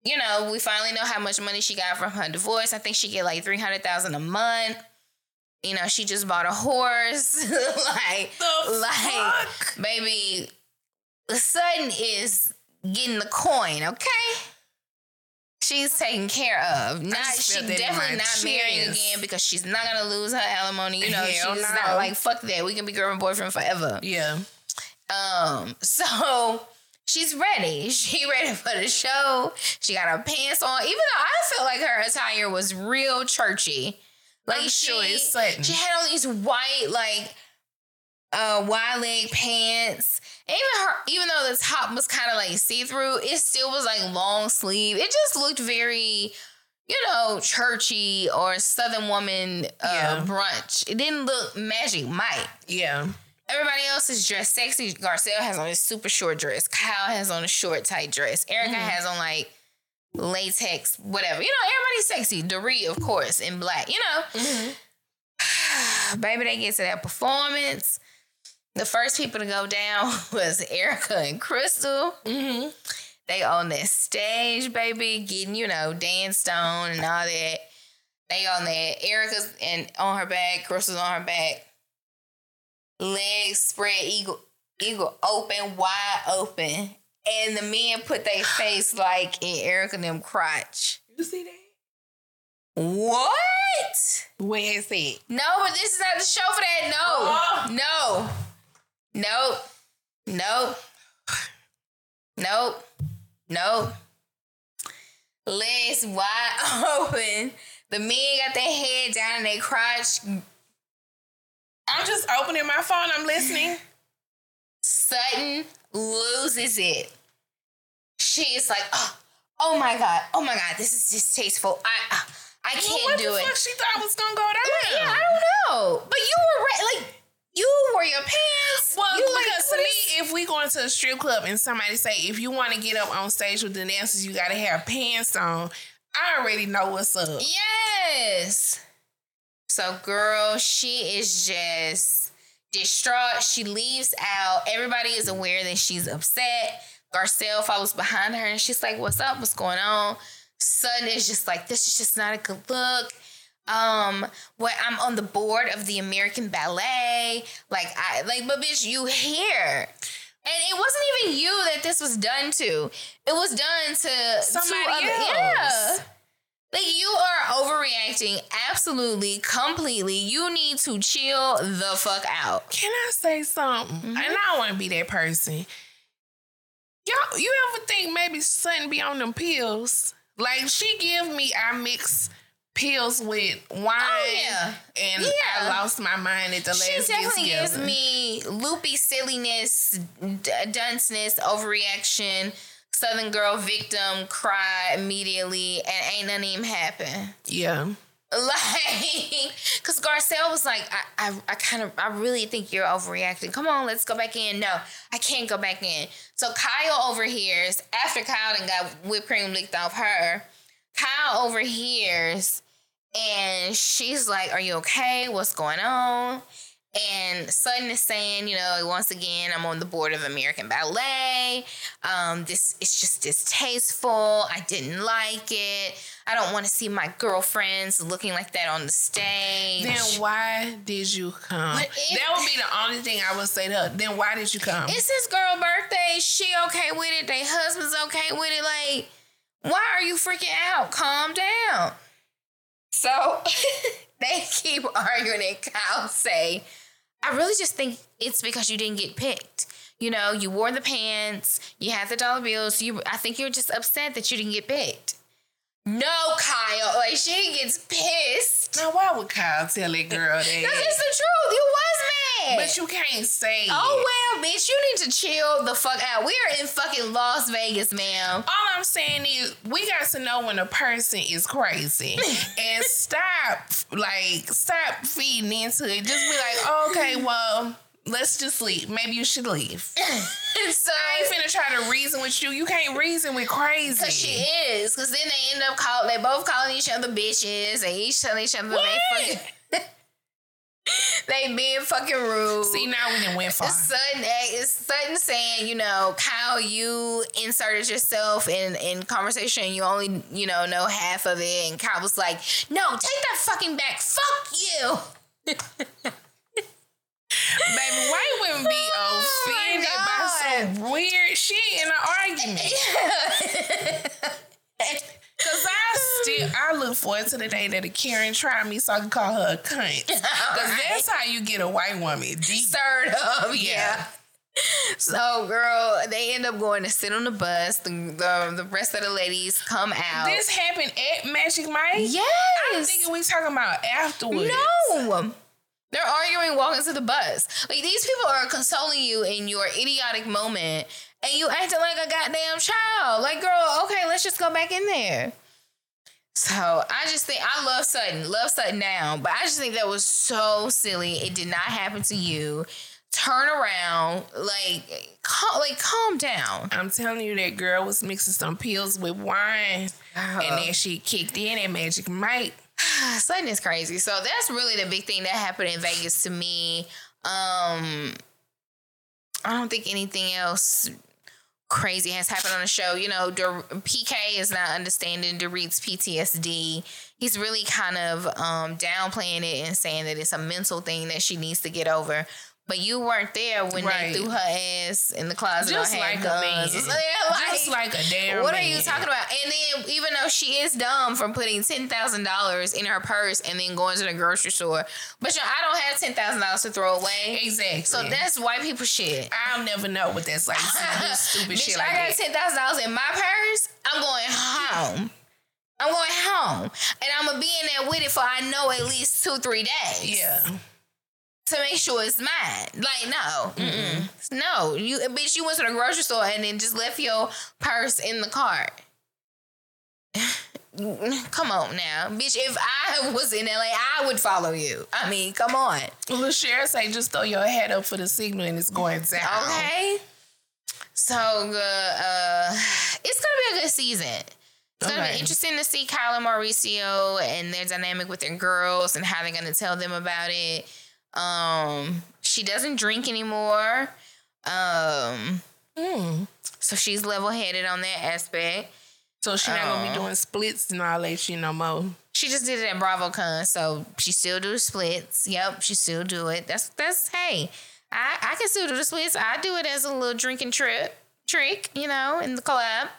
You know, we finally know how much money she got from her divorce. I think she get like three hundred thousand a month. You know, she just bought a horse. like, The like, fuck? baby, Sutton is getting the coin, okay? She's taken care of. Not she felt that in definitely not marrying again because she's not gonna lose her alimony. You know, Hell she's no. not like fuck that. We can be girl and boyfriend forever. Yeah. Um, so she's ready. She ready for the show. She got her pants on. Even though I felt like her attire was real churchy. Like I'm she, sure it's Sutton. she had all these white like uh wide leg pants. And even her, even though the top was kind of like see through, it still was like long sleeve. It just looked very, you know, churchy or Southern woman uh, Yeah. brunch. It didn't look Magic Mike. Yeah. Everybody else is dressed sexy. Garcelle has on a super short dress. Kyle has on a short tight dress. Erika Mm-hmm. has on like latex, whatever. You know, everybody's sexy. Dorit, of course, in black. You know, Mm-hmm. baby, they get to that performance. The first people to go down was Erika and Crystal. Mm-hmm. They on that stage, baby, getting, you know, danced on and all that. They on that. Erika's and on her back, Crystal's on her back. Legs spread, eagle, eagle open, wide open. And the men put their face like in Erica and them crotch. You see that? What? Where is it? No, but this is not the show for that. No. No. Nope. Nope. Nope. Nope. Legs wide open. The men got their head down and they crotch. I'm just opening my phone. I'm listening. Sutton loses it. She is like, oh, oh my god, oh my god, this is distasteful. I, I can't what do the it. fuck she thought it was gonna go down? Yeah, I don't know. But you were re- like, you wore your pants. Well, you because to me, if we go into a strip club and somebody say if you want to get up on stage with the dancers, you got to have pants on. I already know what's up. Yes. So, girl, she is just distraught. She leaves out. Everybody is aware that she's upset. Garcelle follows behind her and she's like, What's up? What's going on? Sutton is just like, This is just not a good look. Um, what I'm on the board of the American Ballet. Like, I like, but bitch, you here. And it wasn't even you that this was done to. It was done to Somebody to other, else. Yeah. Like you are overreacting absolutely, completely. You need to chill the fuck out. Can I say something? Mm-hmm. And I don't want to be that person. Y'all, you ever think maybe Sutton be on them pills? Like she give me, I mix pills with oh, wine, Oh, yeah. and Yeah. I lost my mind at the She last definitely gives me loopy silliness, d- dunceness, overreaction, Southern girl victim, cry immediately, and ain't nothing even happen. yeah. Like, cause Garcelle was like, I, I, I kind of, I really think you're overreacting. Come on, let's go back in. No, I can't go back in. So Kyle overhears after Kyle and got whipped cream licked off her. Kyle overhears, and she's like, "Are you okay? What's going on?" And Sutton is saying, you know, once again, I'm on the board of American Ballet. Um, this it's just distasteful. I didn't like it. I don't want to see my girlfriends looking like that on the stage. Then why did you come? That would be the only thing I would say to her. Then why did you come? it's his girl birthday. She okay with it. They husband's okay with it. Like, why are you freaking out? Calm down. So they keep arguing, and Kyle say, "I really just think it's because you didn't get picked. You know, you wore the pants, you had the dollar bills. You, I think you're just upset that you didn't get picked." No, Kyle. Like she gets pissed. now why would Kyle tell that girl that? just the truth. You mad. But you can't say. Oh well, bitch, you need to chill the fuck out. We are in fucking Las Vegas, ma'am. All I'm saying is we got to know when a person is crazy and stop like stop feeding into it. Just be like, oh, okay, well, let's just leave. Maybe you should leave. so I ain't finna try to reason with you. You can't reason with crazy. Cause she is, cause then they end up calling. They both calling each other bitches. They each telling each other What? they fucking. they being fucking rude. See, now we done went far. Sutton, eh, it's Sutton saying, you know, Kyle, you inserted yourself in in conversation. You only, you know, know half of it. And Kyle was like, "No, take that fucking back. Fuck you." Baby, white women be Oh offended by some weird shit in an argument. Cause I still I look forward to the day that a Karen try me so I can call her a cunt. Cause Right. that's how you get a white woman deep. Stirred up, yeah. Yeah. So, girl, they end up going to sit on the bus. The the, the rest of the ladies come out. This happened at Magic Mike. yes. I'm thinking we talking about afterwards. No. They're arguing walking to the bus. Like these people are consoling you in your idiotic moment and you acting like a goddamn child. Like, girl, okay, let's just go back in there. So I just think I love Sutton, love Sutton now, but I just think that was so silly. It did not happen to you. Turn around, like, cal- like calm down. I'm telling you, that girl was mixing some pills with wine, Uh-huh. and then she kicked in at Magic Mike. Sutton is crazy. So that's really the big thing that happened in Vegas to me. Um, I don't think anything else crazy has happened on the show. You know, Dur- PK is not understanding Dorit's PTSD. He's really kind of um, downplaying it and saying that it's a mental thing that she needs to get over. But you weren't there when Right. they threw her ass in the closet Just like a man. guns. Like- Just like a damn what are you talking about? And then even though she is dumb from putting ten thousand dollars in her purse and then going to the grocery store, but you know, I don't have ten thousand dollars to throw away. Exactly. So that's white people shit. I'll never know what that's like. stupid Bitch, shit I got that. ten thousand dollars in my purse. I'm going home. I'm going home, and I'm gonna be in there with it for I know at least two, three days. Yeah. To make sure it's mine. Like, no, mm-mm. no, you bitch, you went to the grocery store and then just left your purse in the cart. come on now, bitch. If I was in LA, I would follow you. I mean, come on. Well, the sheriff say just throw your head up for the signal and it's going down. Okay. So good. Uh, it's gonna be a good season. It's gonna Okay. be interesting to see Kyle and Mauricio and their dynamic with their girls and how they're gonna tell them about it. Um, she doesn't drink anymore. Um, Mm. so she's level headed on that aspect. So she not gonna Oh. be doing splits and all that shit no more. She just did it at BravoCon, so she still do splits. Yep, she still do it. That's that's hey, I I can still do the splits. I do it as a little drinking trip trick, you know, in the club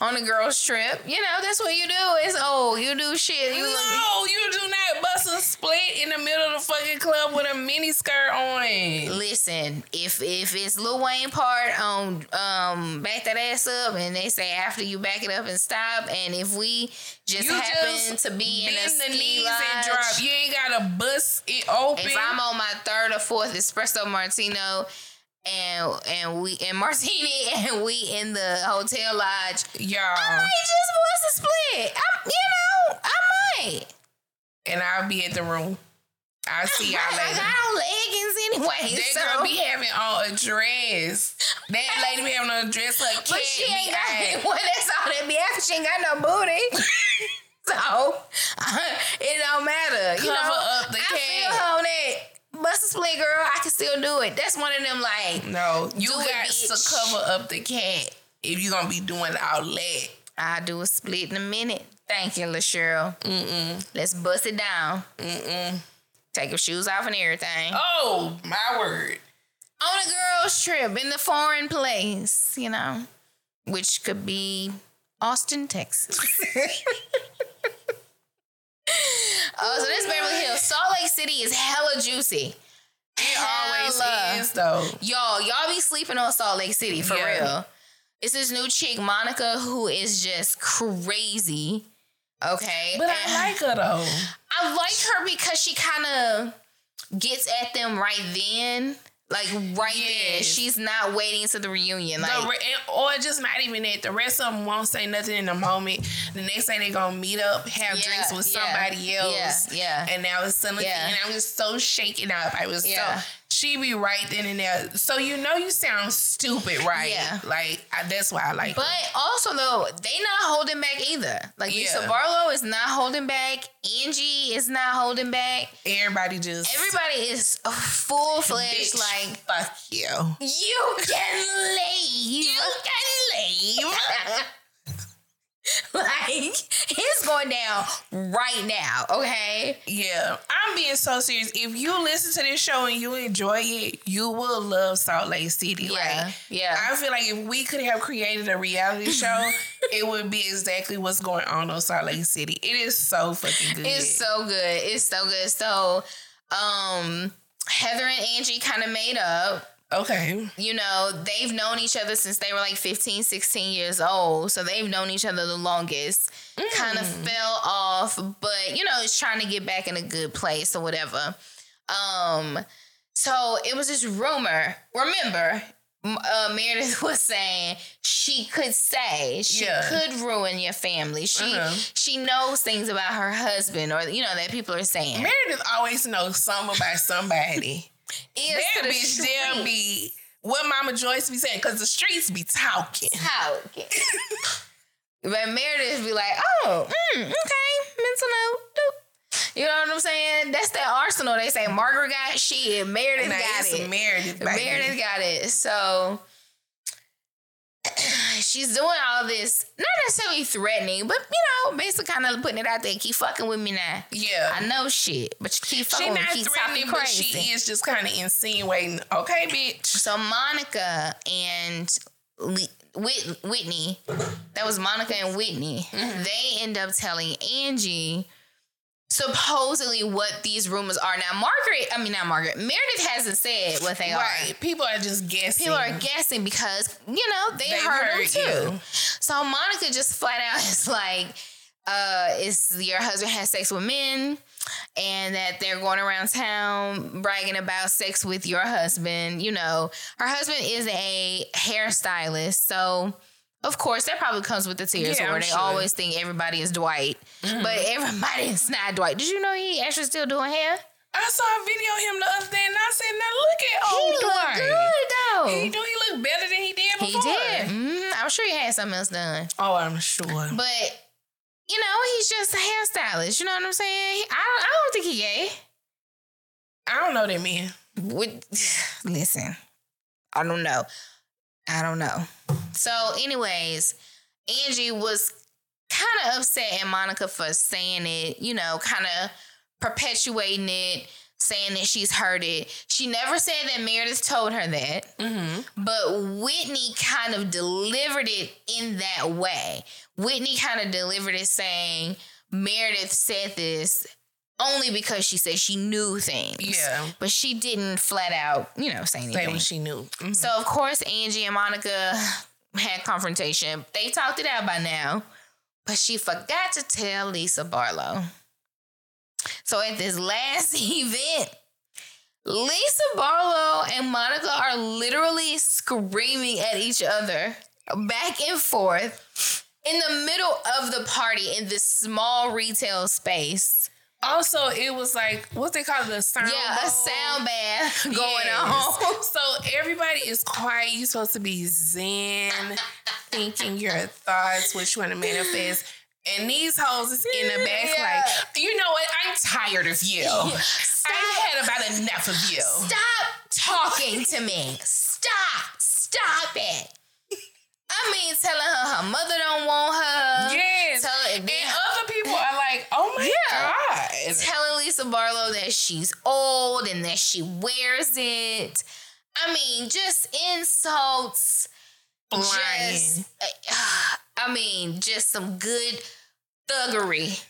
on a girls trip. You know, that's what you do. Is oh, you do shit. You No, you do not bust a split in the middle of the fucking club with a mini skirt on. listen. If if it's Lil Wayne part on um back that ass up, and they say after you back it up and stop, and if we just You happen just to be in a Bend the ski knees lodge, and drop. You ain't gotta bust it open. if I'm on my third or fourth espresso martino and and we and martini and we in the hotel lodge, y'all, I might just bust a split. I'm you know, I might. and I'll be at the room. I'll see y'all later. I got on leggings anyway. That so, girl be having on a dress. That lady be having on a dress like but she ain't got well, that's all that be after she ain't got no booty. so it don't matter. You Cover know, up the I feel cat. on that. Bust a split, girl. I can still do it. That's one of them like No, you it, got to cover up the cat if you gonna be doing all that. I'll do a split in a minute. Thank you, LaSheryl. Mm-mm. Let's bust it down. Mm-mm. Take your shoes off and everything. Oh, my word. On a girl's trip in the foreign place, you know, which could be Austin, Texas. Oh, so this oh, Beverly Hills. Salt Lake City is hella juicy. It always Hella. is though. Y'all, y'all be sleeping on Salt Lake City for Yeah. real. It's this new chick, Monica, who is just crazy. Okay. But And- I like her though. I like her because she kind of gets at them right then. Like right there. She's not waiting to the reunion. Like The re- or just not even that. The rest of them won't say nothing in the moment. The next day they gonna meet up, have Yeah, drinks with yeah, somebody else. yeah, yeah. And now it's something. Yeah. And I was so shaken up. I was so. She be right then and there. So you know you sound stupid, right? Yeah. Like I, that's why I like. But her. also though, they not holding back either. Like Lisa Yeah. Barlow is not holding back. Angie is not holding back. everybody just Everybody is full fledged. Like fuck you. you can leave. You can leave. like it's going down right now. Okay. Yeah, I'm being so serious. If you listen to this show and you enjoy it, you will love Salt Lake City. Yeah, Like, yeah. I feel like if we could have created a reality show, it would be exactly what's going on on Salt Lake City. It is so fucking good. It's so good. It's so good. So, um, Heather and Angie kind of made up. Okay. You know, they've known each other since they were like 15, 16 years old. So they've known each other the longest. Kind of fell off, but you know, it's trying to get back in a good place or whatever. Um, so it was this rumor. Remember, uh, Meredith was saying she could say she Yeah. could ruin your family. She Uh-huh. she knows things about her husband, or you know that people are saying. Meredith always knows something about somebody. Ears that to bitch there be what Mama Joyce be saying because the streets be talking. talking. but Meredith be like, oh, mm, okay, mental note. doop. You know what I'm saying? That's their arsenal. They say Margaret got shit, Meredith Now, got it. Meredith, baby. Meredith got it. So she's doing all this, not necessarily threatening, but you know, basically kind of putting it out there. Keep fucking with me now. Yeah. I know shit, but you keep She fucking with me. not Keep threatening, but crazy. she is just kind of insinuating. Okay, bitch. So Monica and Whitney, that was Monica and Whitney. Mm-hmm. They end up telling Angie supposedly what these rumors are. Now Margaret, I mean not Margaret, Meredith hasn't said what they are. Right. People are just guessing. People are guessing because you know they They've heard, heard them too. you. So Monica just flat out is like, uh, "Is your husband has sex with men?" And that they're going around town bragging about sex with your husband. You know, her husband is a hairstylist, so of course that probably comes with the Yeah, where I'm they sure. Mm-hmm. always think everybody is Dwight, but everybody is not Dwight. Did you know he actually still doing hair? I saw a video of him the other day and I said, now look at He old look Dwight. good though. He do he look better than he did before. He did. Mhm. I'm sure he had something else done. Oh, I'm sure. But you know, he's just a hairstylist. You know what I'm saying? He- I don't, I don't think he gay. I don't know that man. Would listen. I don't know. I don't know. So, anyways, Angie was kind of upset at Monica for saying it. You know, kind of perpetuating it, saying that she's heard it. She never said that Meredith told her that. Mm-hmm. But Whitney kind of delivered it in that way. Whitney kind of delivered it saying Meredith said this only because she said she knew things. Yeah. But she didn't flat out, you know, say Say anything. what she knew. Mhm. So of course Angie and Monica had confrontation. They talked it out by now, but she forgot to tell Lisa Barlow. So at this last event, Lisa Barlow and Monica are literally screaming at each other back and forth in the middle of the party in this small retail space. Also, it was like what they call it, a sound. Yeah, a sound bath going Yes. on. So everybody is quiet. You're supposed to be zen, thinking your thoughts, what you want to manifest. And these hoes is in the back Yeah. like, you know what? I'm tired of you. Stop. I've had about enough of you. Stop talking to me. Stop. Stop it. I mean, telling her her mother don't want her. Yes. Tell her, And other people are like, oh my Yeah. God. telling Lisa Barlow that she's old and that she wears it. I mean, just insults. Lying. Just, I mean, just some good thuggery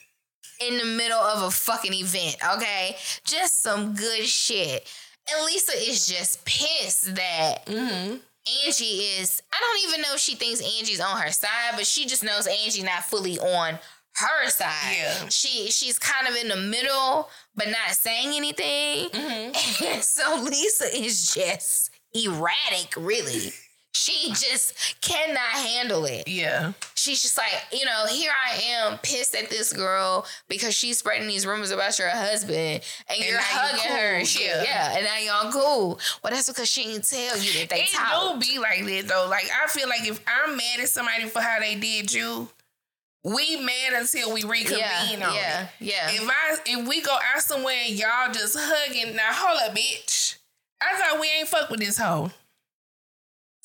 in the middle of a fucking event, okay? Just some good shit. And Lisa is just pissed that Mm-hmm. Angie is, I don't even know if she thinks Angie's on her side, but she just knows Angie not fully on her side. Yeah. She she's kind of in the middle, but not saying anything. Mm-hmm. And so Lisa is just erratic, really. She just cannot handle it. Yeah. She's just like, you know, here I am pissed at this girl because she's spreading these rumors about your husband and, And you're you hugging her cool, and shit. yeah. Yeah. And now y'all cool. Well, that's because she didn't tell you that they It talked. do be like that though. Like I feel like if I'm mad at somebody for how they did you, we mad until we reconvene Yeah, on yeah, it. yeah. If I if we go out somewhere and y'all just hugging, now hold up, bitch. I thought we ain't fuck with this hoe.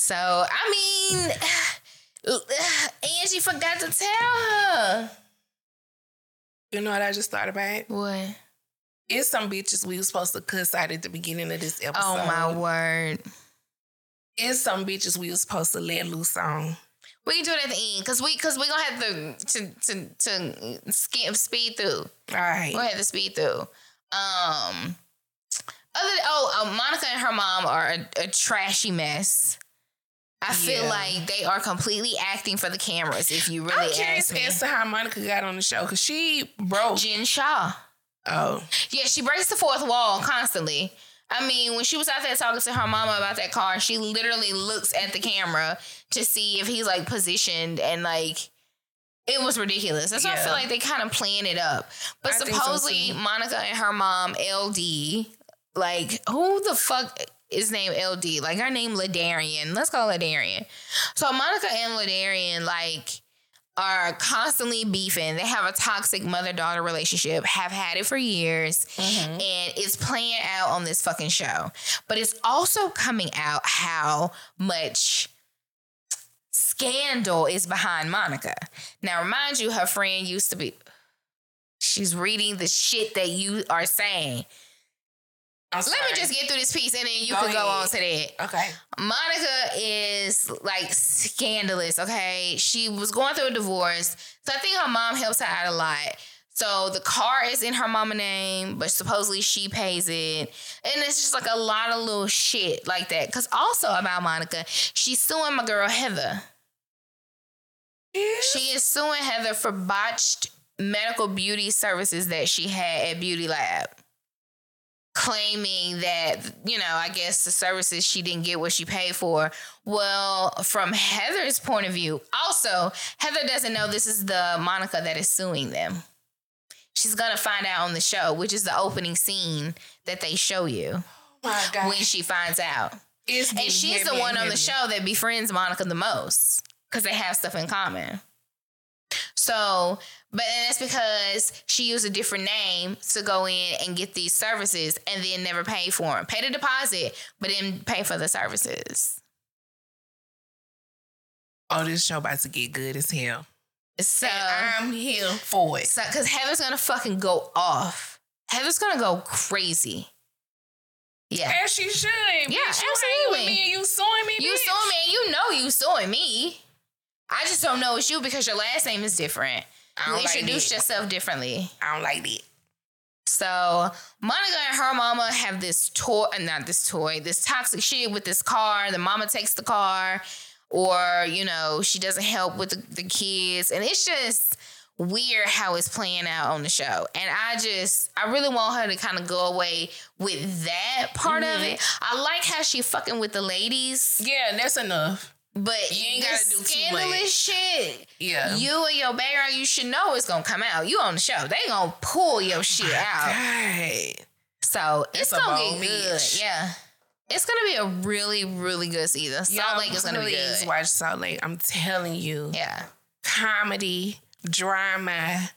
So I mean, Angie forgot to tell her. You know what I just thought about? What? It's some bitches we were supposed to cuss out at the beginning of this episode. Oh my word. It's some bitches we were supposed to let loose on. We can do it at the end because we because we gonna have to to to, to skip speed through. All right. We're gonna have to speed through. Um, other oh, uh, Monica and her mom are a, a trashy mess. I feel Yeah. like they are completely acting for the cameras. If you really, I'm curious ask me, as to how Monica got on the show because she broke. Jen Shah. Oh, Yeah, she breaks the fourth wall constantly. I mean, when she was out there talking to her mama about that car, she literally looks at the camera to see if he's like positioned and like it was ridiculous. That's why I feel like they kind of playing it up. But I think so, supposedly. Monica and her mom, LD, like who the fuck is named LD? Like her name Ladarian. Let's call Ladarian. So Monica and Ladarian like are constantly beefing. They have a toxic mother-daughter relationship, have had it for years, mm-hmm. and it's playing out on this fucking show. But it's also coming out how much scandal is behind Monica. Now, remind you, her friend used to be. She's reading the shit that you are saying. Let me just get through this piece and then you Go can go on to that. Okay. Monica is like scandalous, okay? She was going through a divorce. So I think her mom helps her out a lot. So the car is in her mama name, but supposedly she pays it. And it's just like a lot of little shit like that. Cause also about Monica, she's suing my girl Heather. She is suing Heather for botched medical beauty services that she had at Beauty Lab. Claiming that, you know, I guess the services she didn't get what she paid for. Well, from Heather's point of view, also, Heather doesn't know this is the Monica that is suing them. She's gonna find out on the show, which is the opening scene that they show you Oh my God. when she finds out. It's And she's the one on the show that befriends Monica the most because they have stuff in common. So, but then that's because she used a different name to go in and get these services and then never pay for them. Pay the deposit, but didn't pay for the services. Oh, this show about to get good as hell. So, and I'm here for it. so because Heather's gonna fucking go off. Heather's gonna go crazy. Yeah. As she should. Yeah, bitch, you hanging with me and you suing me, You bitch. suing me and you know you suing me. I just don't know it's you because your last name is different. I You don't like introduced that. yourself differently. I don't like that. So Monica and her mama have this toy, uh, not this toy, this toxic shit with this car. The mama takes the car, or you know she doesn't help with the, the kids, and it's just weird how it's playing out on the show. And I just, I really want her to kind of go away with that part of Mm-hmm. it. I like how she fucking with the ladies, Yeah, that's enough. But You ain't gotta do scandalous shit. Yeah. You and your background, you should know it's gonna come out. You on the show, they gonna pull your oh shit out. God. So it's, It's gonna get good. Yeah. It's gonna be a really, really good season. Salt Y'all, Lake is gonna be good. watch Salt Lake. I'm telling you. Yeah. Comedy, drama,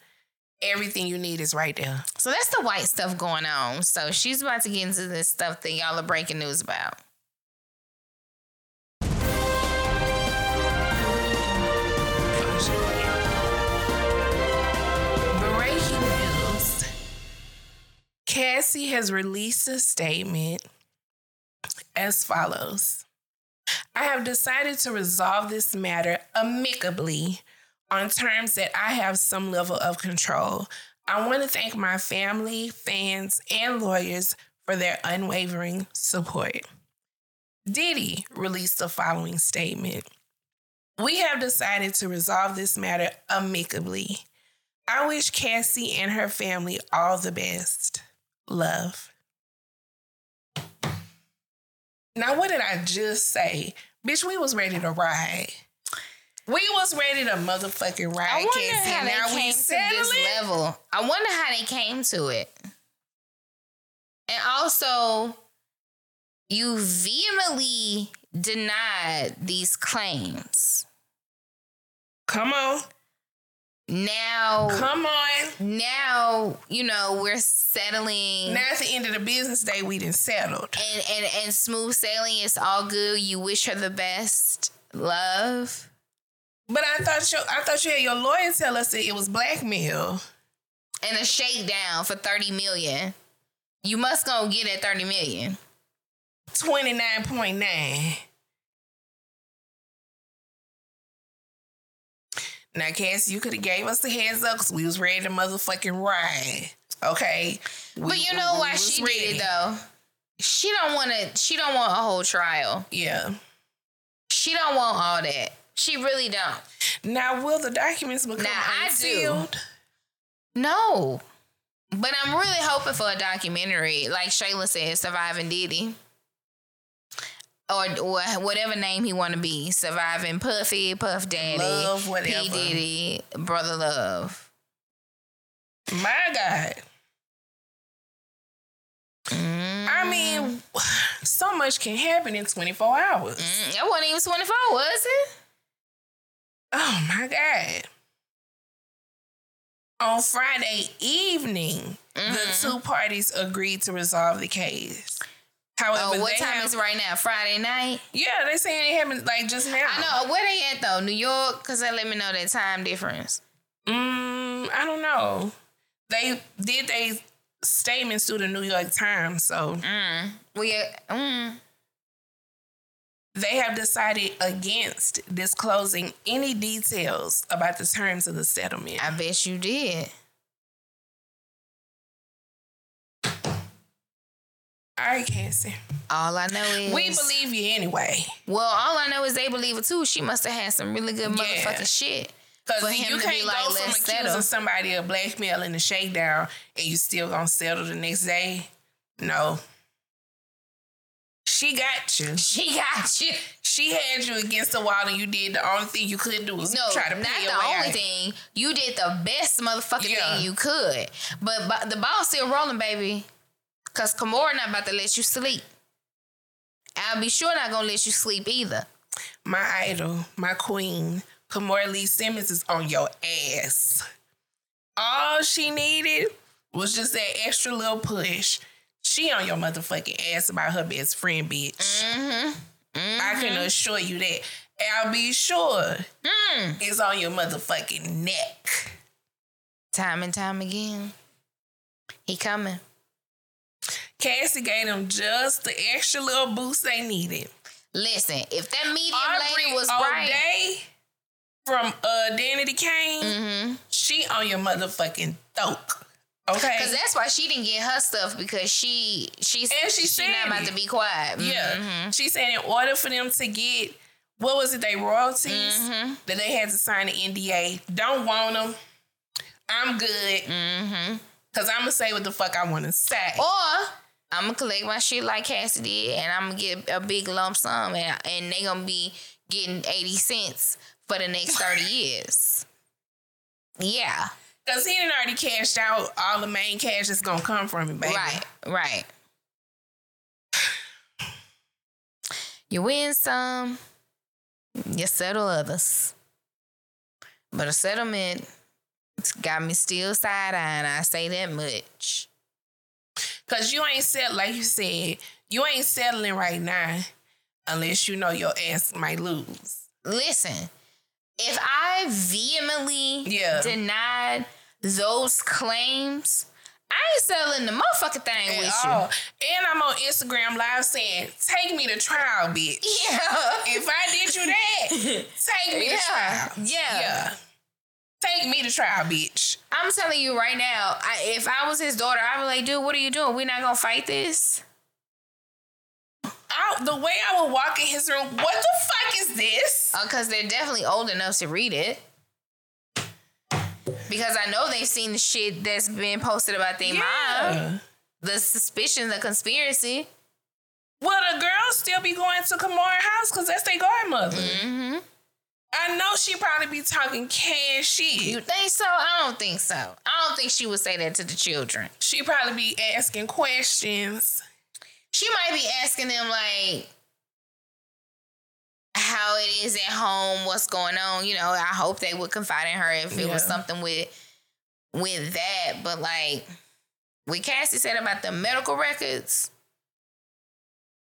everything you need is right there. So that's the white stuff going on. So she's about to get into this stuff that y'all are breaking news about. Cassie has released a statement as follows. I have decided to resolve this matter amicably on terms that I have some level of control. I want to thank my family, fans, and lawyers for their unwavering support. Diddy released the following statement. We have decided to resolve this matter amicably. I wish Cassie and her family all the best. Love. Now, what did I just say? Bitch, we was ready to ride. We was ready to motherfucking ride, I wonder Cassie. how now they we came to this level. I wonder how they came to it. And also, you vehemently denied these claims. Come on. Now, Come on. now, you know, we're settling. Now at the end of the business day, we done settled. and and and smooth sailing is all good. You wish her the best, love. But I thought you I thought you had your lawyer tell us that it was blackmail. And a shakedown for thirty million. You must go get that thirty million. 29.9. Now, Cass, you could have gave us the heads up because we was ready to motherfucking ride. Okay. We- But you know we why was she ready. did it though? She don't want to. She don't want a whole trial. Yeah. She don't want all that. She really don't. Now, will the documents become Now, I do. unsealed? No. But I'm really hoping for a documentary, like Shayla said, Surviving Diddy. Or, or whatever name he want to be, surviving Puffy, Puff Daddy, Love, whatever. P Diddy, Brother Love. My God. Mm, I mean, so much can happen in 24 hours. mm, that wasn't even 24, was it? Oh my God. On Friday evening, the Mhm. two parties agreed to resolve the case. However, Oh, what time have- is it right now? Friday night. Yeah, they saying it happened like just now. I know where they at though. New York, cause they let me know that time difference. Mm, I don't know. They did they statements to the New York Times, so Mm. We mm. they have decided against disclosing any details about the terms of the settlement. I bet you did. All right, Cassie. All I know is We believe you anyway. Well, all I know is they believe it too. She must have had some really good Yeah. motherfucking shit. Because For you to can't be like, go from accusing settle." somebody of blackmailing the shakedown and you still gonna settle the next day. No. She got you. She got you. She had you against the wall and you did the only thing you could do was No, try to not the only out. thing. You did the best motherfucking Yeah. thing you could. But, but the ball's still rolling, baby. Cause Kimora not about to let you sleep. I'll be sure not gonna let you sleep either. My idol, my queen, Kimora Lee Simmons is on your ass. All she needed was just that extra little push. She on your motherfucking ass about her best friend, bitch. Mm-hmm. I can assure you that. I'll be sure Mm. it's on your motherfucking neck. Time and time again. He coming. Cassie gave them just the extra little boost they needed. Listen, if that medium Aubrey lady was right. O'Day from uh Danity Kane, Mm-hmm. she on your motherfucking throat. Okay. Cause that's why she didn't get her stuff because she she's And she said not about it. to be quiet. Yeah. Mhm. She said in order for them to get what was it, they royalties, Mhm. that they had to sign an NDA. Don't want them. I'm good. Mhm. Cause I'm gonna say what the fuck I wanna say. Or I'm gonna collect my shit like Cassie did, and I'm gonna get a big lump sum, and, and they gonna be getting eighty cents for the next thirty years. Yeah, Cause he done already cashed out all the main cash that's gonna come from it, baby. right, right. You win some, you settle others. But a settlement it's got me still side eyeing. I say that much. Cause you ain't set like you said, you ain't settling right now unless you know your ass might lose. listen, if I vehemently Yeah. denied those claims, I ain't selling the motherfucking thing At with all. And I'm on Instagram live saying, take me to trial, bitch. Yeah. If I did you that, take me to trial. Yeah. Yeah. Take me to trial, bitch. I'm telling you right now, I, if I was his daughter, I'd be like, dude, what are you doing? We're not gonna fight this. I, the way I would walk in his room, what the fuck is this? Because Uh, they're definitely old enough to read it. Because I know they've seen the shit that's been posted about their mom. The suspicion, the conspiracy. Will the girls still be going to Kimora house because that's their godmother. Mm-hmm. I know she probably be talking can shit. You think so? I don't think so. I don't think she would say that to the children. she probably be asking questions. She might be asking them like how it is at home, what's going on. You know, I hope they would confide in her if it was something with with that. But like what Cassie said about the medical records,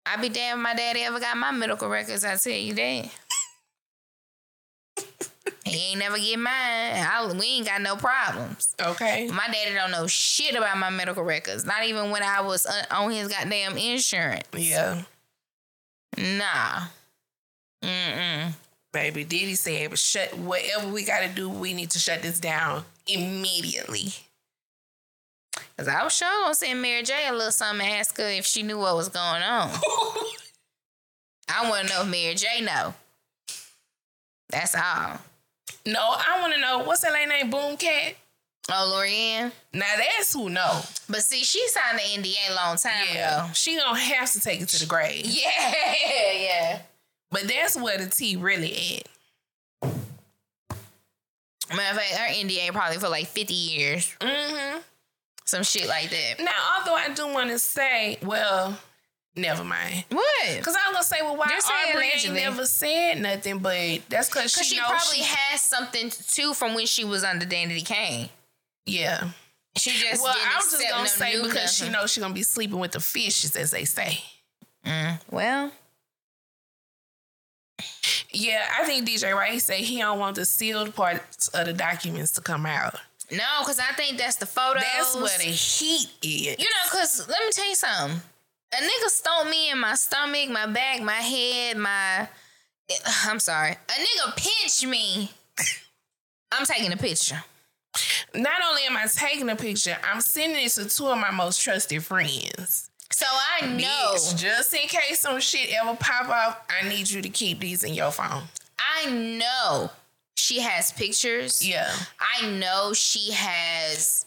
I'd be damned if my daddy ever got my medical records. I tell you that. He ain't never get mine. I, we ain't got no problems. Okay. My daddy don't know shit about my medical records. Not even when I was uh, on his goddamn insurance. Yeah. Nah. Mm-mm. Baby, Diddy said, shut whatever we gotta do, we need to shut this down immediately. Cause I was sure gonna send Mary J a little something and ask her if she knew what was going on. I wanna know if Mary J know. That's all. No, I wanna know what's that lady name? Boom Cat? Oh, Lorianne. Now that's who know. But see, she signed the NDA a long time Yeah, ago. she gonna have to take it to the grave. Yeah, yeah. But that's where the tea really at. Matter of fact, her NDA probably for like 50 years. Mm-hmm. Some shit like that. Now, although I do want to say, well, never mind. What? Cause I was gonna say, well, why Aubrey ain't allegedly. never said nothing, but that's cause she, she knows probably she- has something too from when she was under Danity Kane. yeah. She just Well, didn't I was just gonna no say because she knows she gonna be sleeping with the fishes, as they say. Mm, well, Yeah, I think DJ Ray say he don't want the sealed parts of the documents to come out. no, because I think that's the photos. That's where the heat is. You know, because let me tell you something. A nigga stomp me in my stomach, my back, my head, my. I'm sorry. A nigga pinch me. I'm taking a picture. Not only am I taking a picture, I'm sending it to two of my most trusted friends. So I know. Bitch, just in case some shit ever pop up, I need you to keep these in your phone. I know she has pictures. Yeah. I know she has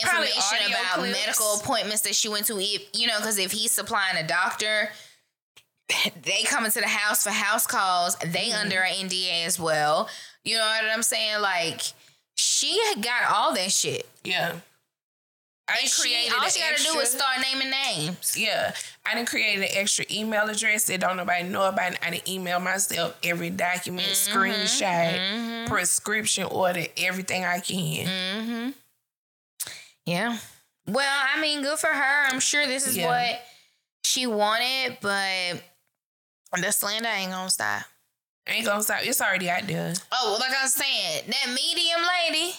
information about clips. medical appointments that she went to. If you know, because if he's supplying a doctor, they come into the house for house calls. They Mm-hmm. under an NDA as well. You know what I'm saying? Like she had got all that shit. Yeah. I And she, created all she gotta do extra- is start naming names. Yeah, I didn't create an extra email address that don't nobody know about. I didn't email myself every document, Mm-hmm. screenshot, prescription order, everything I can. Yeah. Well, I mean, good for her. I'm sure this is Yeah. what she wanted, but the slander ain't gonna stop. Ain't gonna stop. It's already out there. Oh, well, like I was saying, that medium lady.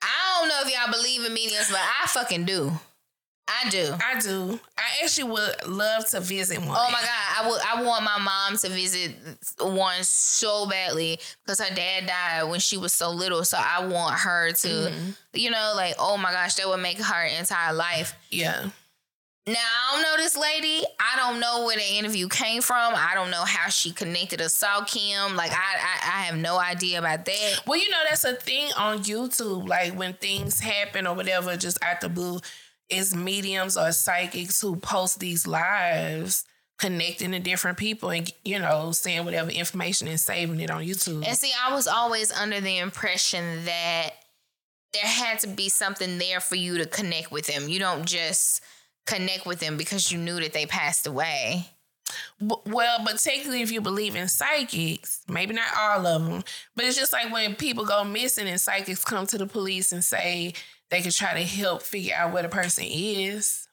I don't know if y'all believe in mediums, but I fucking do. I do. I do. I actually would love to visit one. Oh my god, I would. I want my mom to visit one so badly because her dad died when she was so little. So I want her to, Mm-hmm. you know, like oh my gosh, that would make her entire life. Yeah. Now I don't know this lady. I don't know where the interview came from. I don't know how she connected to Saw Kim. Like I, I, I have no idea about that. Well, you know that's a thing on YouTube. Like when things happen or whatever, just out the blue, it's mediums or psychics who post these lives connecting to different people and you know saying whatever information and saving it on YouTube. And see, I was always under the impression that there had to be something there for you to connect with them. You don't just connect with them because you knew that they passed away. Well, but technically, if you believe in psychics, maybe not all of them, but it's just like when people go missing and psychics come to the police and say they could try to help figure out what a person is.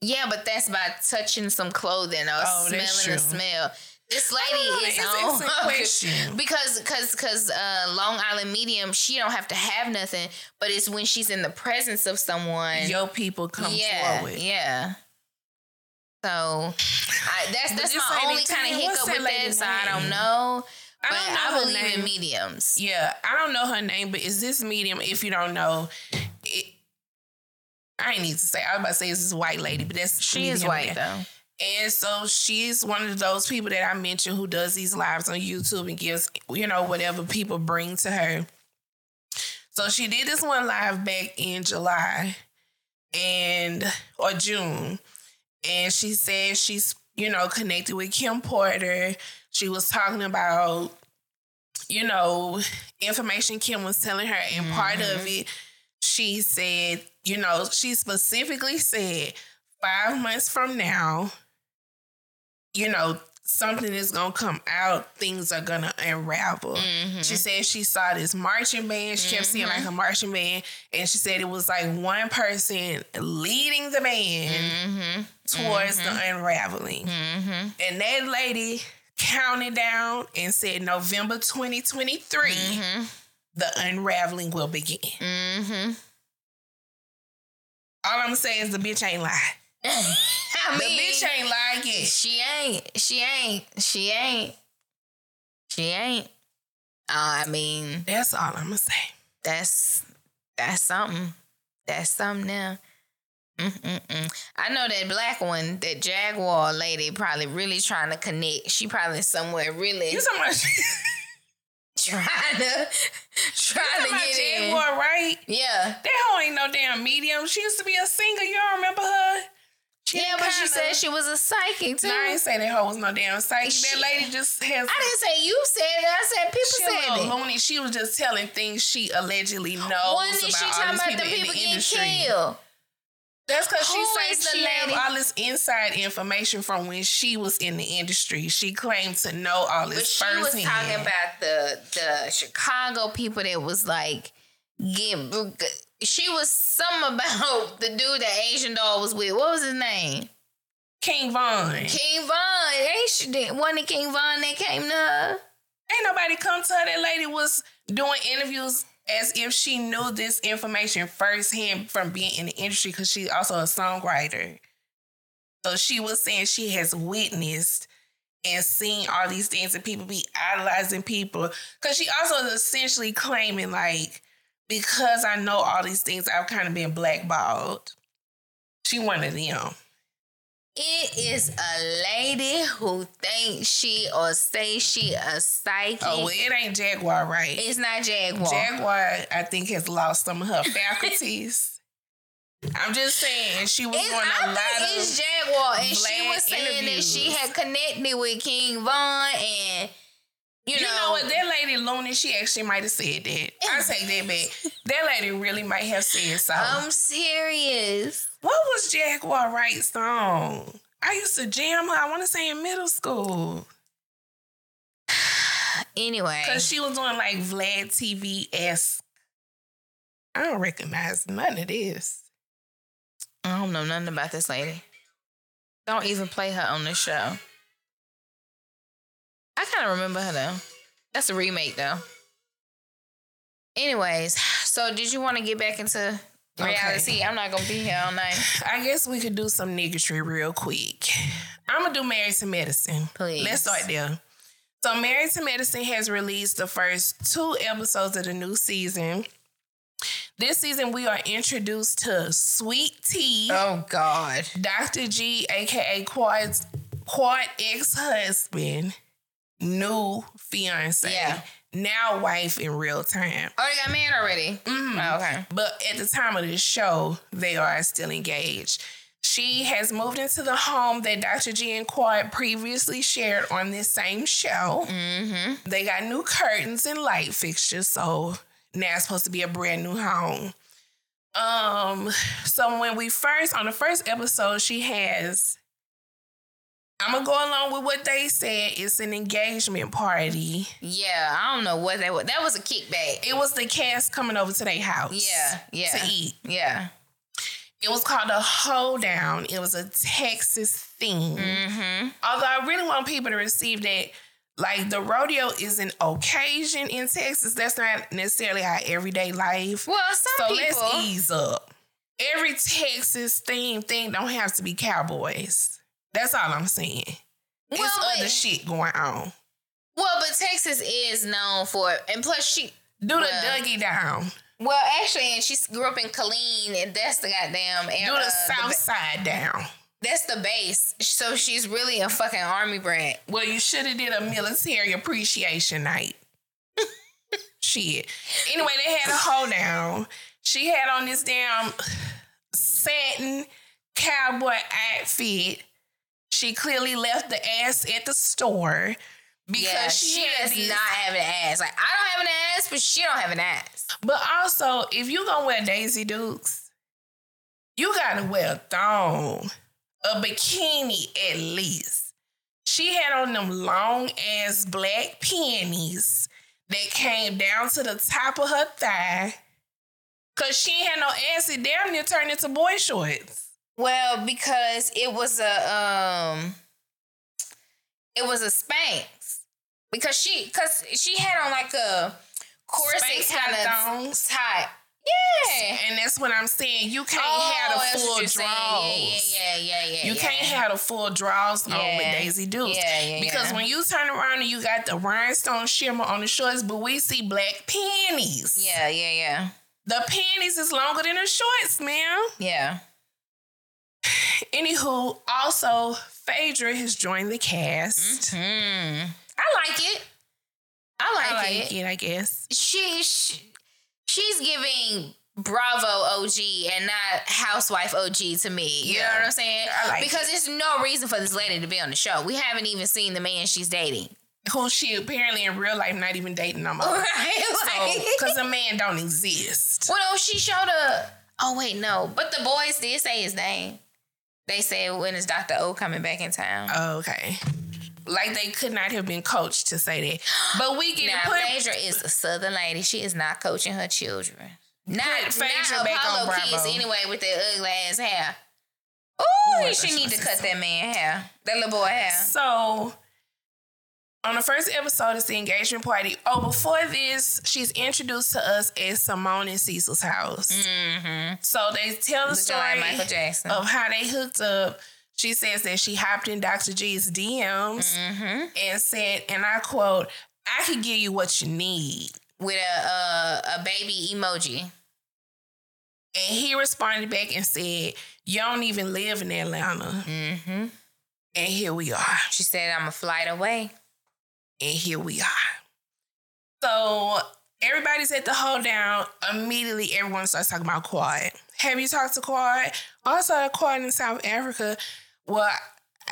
Yeah, but that's by touching some clothing or Oh, smelling a smell. This know, lady is on because because because uh, Long Island medium she don't have to have nothing, but it's when she's in the presence of someone. Your people come yeah, forward. yeah. So I, that's that's my only kind of hiccup with that. lady's So I don't know. I don't know I her believe name. in mediums. Yeah, I don't know her name, but is this medium? If you don't know, I need to say. I was about to say it's this white lady, but that's She is white though. And so she's one of those people that I mentioned who does these lives on YouTube and gives, you know, whatever people bring to her. So she did this one live back in July and or June. And she said she's, you know, connected with Kim Porter. She was talking about, you know, information Kim was telling her. And part of mm-hmm. it, she said, you know, she specifically said five months from now, you know, something is gonna come out, things are gonna unravel. Mm-hmm. She said she saw this marching band, she kept seeing like mm-hmm. a marching band, and she said it was like one person leading the band mm-hmm. towards the unraveling. And that lady counted down and said November 2023, the unraveling will begin. All I'm saying is the bitch ain't lie. I The bitch ain't lied yet. She ain't. She ain't. She ain't. She ain't. Uh, I mean, That's all I'm gonna say. that's that's something. That's something now. Mm-mm-mm. I know that black one, that Jaguar lady, probably really trying to connect. She probably somewhere really. You about? trying to trying to get in. Jaguar, right? Yeah. That hoe ain't no damn medium. She used to be a singer. You don't remember her? She Yeah, but she said she was a psychic too. No, I ain't say that hoe was no damn psychic. She- that lady just has. I didn't say you said it. I said people She said it. loony. She was just telling things she allegedly knows about she all talking these about people, the in people the getting industry. killed? That's because she the she had lady? all this inside information from when she was in the industry. She claimed to know all this. But she was talking about the the Chicago people that was like get. She was some about the dude that Asian doll was with. What was his name? King Von. King Von. Did- Wasn't it King Von that came to her? Ain't nobody come to her. That lady was doing interviews as if she knew this information firsthand from being in the industry because she's also a songwriter. So she was saying she has witnessed and seen all these things and people be idolizing people. Because she also is essentially claiming, like, because I know all these things, I've kind of been blackballed. She one of them. It is a lady who thinks she or say she a psychic. Oh, well, it ain't Jaguar, right? it's not Jaguar. Jaguar, I think, has lost some of her faculties. I'm just saying, she was It's, doing I a lot think of. it's Jaguar, and she was saying that she had connected with King Von, and you, you know, what? That lady Looney, she actually might have said that. I take that back. That lady really might have said so. I'm serious. what was Jaguar Wright's song? I used to jam her. I want to say in middle school Anyway, because she was doing like Vlad TV esque. I don't recognize none of this. I don't know nothing about this lady. Don't even play her on the show. I kind of remember her though. That's a remake though. Anyways, so did you want to get back into reality? I'm not gonna be here all night. I guess we could do some niggatry real quick. I'm gonna do Married to Medicine. Please. Let's start there. So, Married to Medicine has released the first two episodes of the new season. This season, we are introduced to Sweet Tea, Oh God. Dr. G, aka Quad's Quad ex husband, new fiance, Yeah. now wife in real time. Oh, they got married already. Mhm. Oh, okay. But at the time of this show, they are still engaged. She has moved into the home that Dr. G and Quad previously shared on this same show. Mm-hmm. They got new curtains and light fixtures, so now it's supposed to be a brand new home. Um, so when we first on the first episode, she has I'm gonna go along with what they said. It's an engagement party. Yeah, I don't know what that was. That was a kickback. It was the cast coming over to their house. Yeah, yeah, To eat. yeah. It was called a hoedown. It was a Texas theme. Mm-hmm. Although I really want people to receive that, like the rodeo is an occasion in Texas. That's not necessarily our everyday life. Well, some So people. let's ease up. Every Texas theme thing don't have to be cowboys. That's all I'm saying. Well, It's but- other shit going on. Well, but Texas is known for it, and plus she. Do the Dougie down. Well, actually, and she grew up in Killeen, and that's the goddamn. Do uh, the south side down. That's the base. So she's really a fucking army brat. Well, you should have did a military appreciation night. Shit. Anyway, they had a hoedown. She had on this damn satin cowboy outfit. She clearly left the ass at the store because yeah, she, she does this- not have an ass. Like I don't have an ass, but she don't have an ass. But also, if you gonna wear Daisy Dukes, you gotta wear a thong, a bikini at least. She had on them long ass black panties that came down to the top of her thigh. Cause she ain't had no ass, it damn near turned into boy shorts. Well, because it was a um, it was a Spanx. Because she, cause she had on like a corset kind of type. Yeah. And that's what I'm saying. You can't Oh, have the full draws. Yeah, yeah, yeah, yeah. You yeah. can't have the full draws on with Daisy Dukes. Yeah, yeah, because yeah. when you turn around and you got the rhinestone shimmer on the shorts, but we see black panties. Yeah, yeah, yeah, The panties is longer than the shorts, man. yeah. Anywho, also Phaedra has joined the cast. Hmm. I like it. I I like, I like it. it. I guess. She, she she's giving Bravo OG and not Housewife OG to me. You know what I'm saying? I like because it. there's no reason for this lady to be on the show. We haven't even seen the man she's dating. Who she apparently in real life not even dating no more. Right? Like- Because the man don't exist. Well, no, she showed a. Oh wait, no. But the boys did say his name. They said when is Doctor O coming back in town? Okay. Like they could not have been coached to say that. But we get now, put Phaedra is a Southern lady. She is not coaching her children. Not, not back Apollo kids anyway with their ugly ass hair. Ooh, she need to cut that man hair. That little boy hair. So on the first episode, it's the engagement party. Oh, before this, she's introduced to us as Simone and Cecil's house. Mm-hmm. So they tell the story of how they hooked up. She says that she hopped in Dr. G's DMs Mm-hmm. and said, and I quote, I could give you what you need. With a, a a baby emoji. And he responded back and said, You don't even live in Atlanta. Mm-hmm. And here we are. She said, "I'm a flight away." And here we are. So everybody's at the hold down. Immediately, everyone starts talking about Quad. Have you talked to Quad? Also, Quad in South Africa. Well,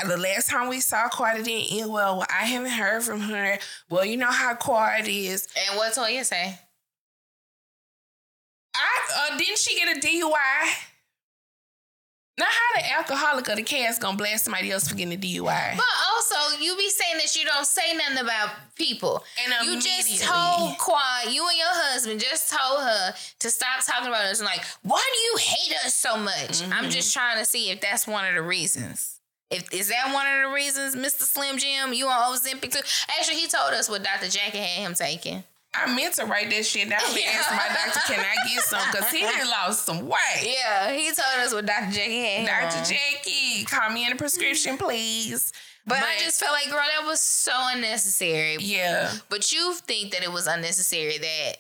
the last time we saw Quad, it didn't end well. well. I haven't heard from her. Well, you know how Quad is. And what Toya say? I uh, didn't she get a DUI? Now, how the alcoholic of the cast gonna blast somebody else for getting a DUI? But also, you be saying that you don't say nothing about people. And You just told Quad, you and your husband just told her to stop talking about us. And like, why do you hate us so much? I'm mm-hmm. just trying to see if that's one of the reasons. If is that one of the reasons, Mr. Slim Jim, you on Ozempic too? Actually, he told us what Dr. Jackie had him taking. I meant to write that shit down and ask my doctor, can I get some? Because he done lost some weight. Yeah, he told us what Dr. Jackie had him Dr. Jackie, call me in a prescription, please. But, I just felt like, girl, that was so unnecessary. yeah. But you think that it was unnecessary that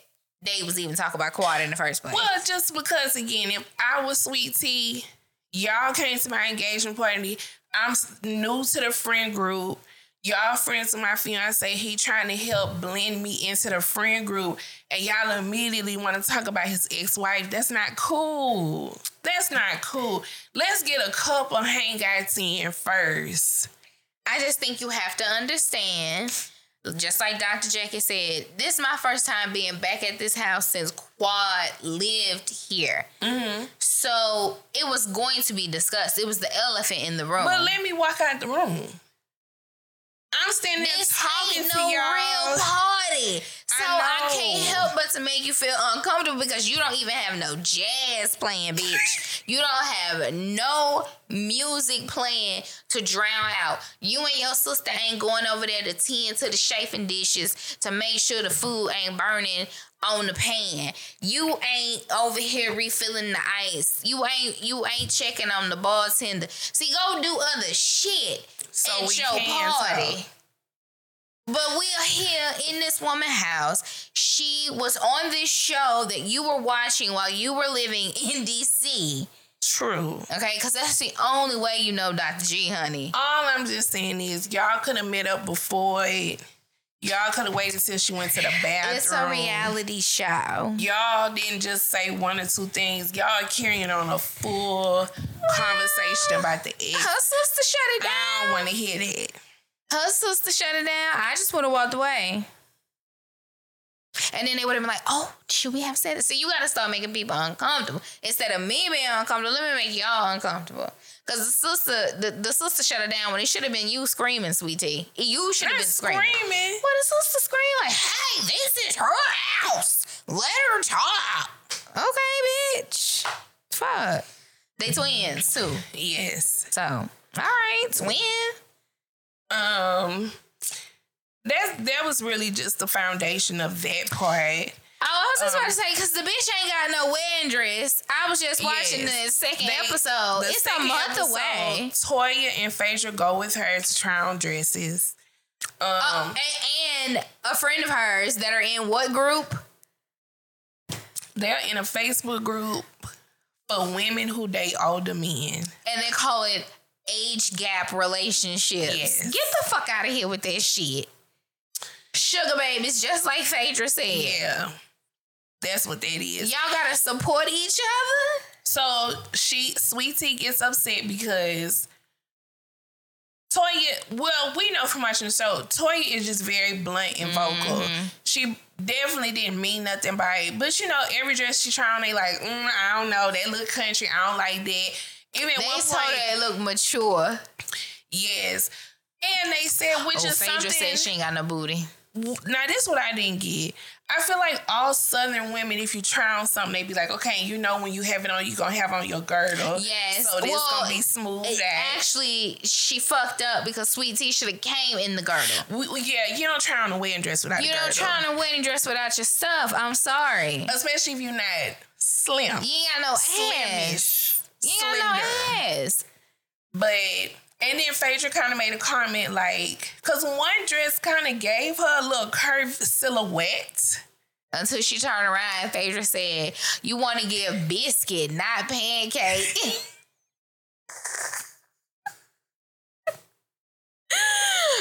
they was even talking about quad in the first place. Well, just because again, if I was sweet tea, y'all came to my engagement party. I'm new to the friend group. Y'all friends with my fiance. He trying to help blend me into the friend group, and y'all immediately want to talk about his ex-wife. That's not cool. That's not cool. Let's get a couple hangouts in first. I just think you have to understand, just like Dr. Jackie said, this is my first time being back at this house since Quad lived here. Mm-hmm. So it was going to be discussed. It was the elephant in the room. But let me walk out the room. I'm standing there this talking ain't to no y'all. real party. So I, know. can't help but to make you feel uncomfortable because you don't even have no jazz playing, bitch. you don't have no music playing to drown out. You and your sister ain't going over there to tend to the chafing dishes to make sure the food ain't burning on the pan. You ain't over here refilling the ice. You ain't you ain't checking on the bartender. See, go do other shit So at we your can party. talk. But we are here in this woman's house. She was on this show that you were watching while you were living in DC. True. Okay, because that's the only way you know Dr. G, honey. All I'm just saying is y'all could have met up before it. Y'all could have waited till she went to the bathroom. It's a reality show. Y'all didn't just say one or two things. Y'all carrying on a full conversation about the ex. Her sister shut it down. I don't want to hear that. Her sister shut it down. I just would have walked away. And then they would have been like, oh, should we have said it? So you got to start making people uncomfortable. Instead of me being uncomfortable, let me make y'all uncomfortable. Because the sister, the, the sister shut it down when it should have been you screaming, sweetie. You should have been screaming. screaming. What the sister scream like, hey, this is her house. Let her talk. Okay, bitch. Fuck. They twins too. Yes. So, all right, twin. Um. That that was really just the foundation of that part. Oh, I was just about Um, to say because the bitch ain't got no wedding dress. I was just watching Yes. the second episode. The It's a month episode, away. Toya and Phaedra go with her to try on dresses. Um, Oh, and, and a friend of hers that are in what group? they're in a Facebook group for women who date older men. And they call it age gap relationships. Yes. Get the fuck out of here with that shit. Sugar babies, just like Phaedra said. Yeah. That's what that is. Y'all gotta support each other. So she Sweet Tea gets upset because Toya, well, we know from watching the show, Toya is just very blunt and vocal. Mm-hmm. She definitely didn't mean nothing by it. But you know, every dress she try on, they like, mm, I don't know, that look country, I don't like that. Even They one told point, her it looked mature. yes. And they said, which Oh, is Phaedra something. said she ain't got no booty. Now this is what I didn't get. I feel like all Southern women, if you try on something, they be like, okay, you know when you have it on, you gonna have on your girdle. Yes. So this Well, gonna be smooth It- Actually, she fucked up because Sweet Tea should have came in the girdle. We, we- yeah, you don't try on a wedding dress without You a know, girdle. trying to wedding dress without your stuff. I'm sorry. Especially if you're not slim. You ain't got no ass. Slimish. You ain't got slender. no ass. But and then Phaedra kind of made a comment like, because one dress kind of gave her a little curved silhouette. Until she turned around, Phaedra said, "You want to give biscuit, not pancake."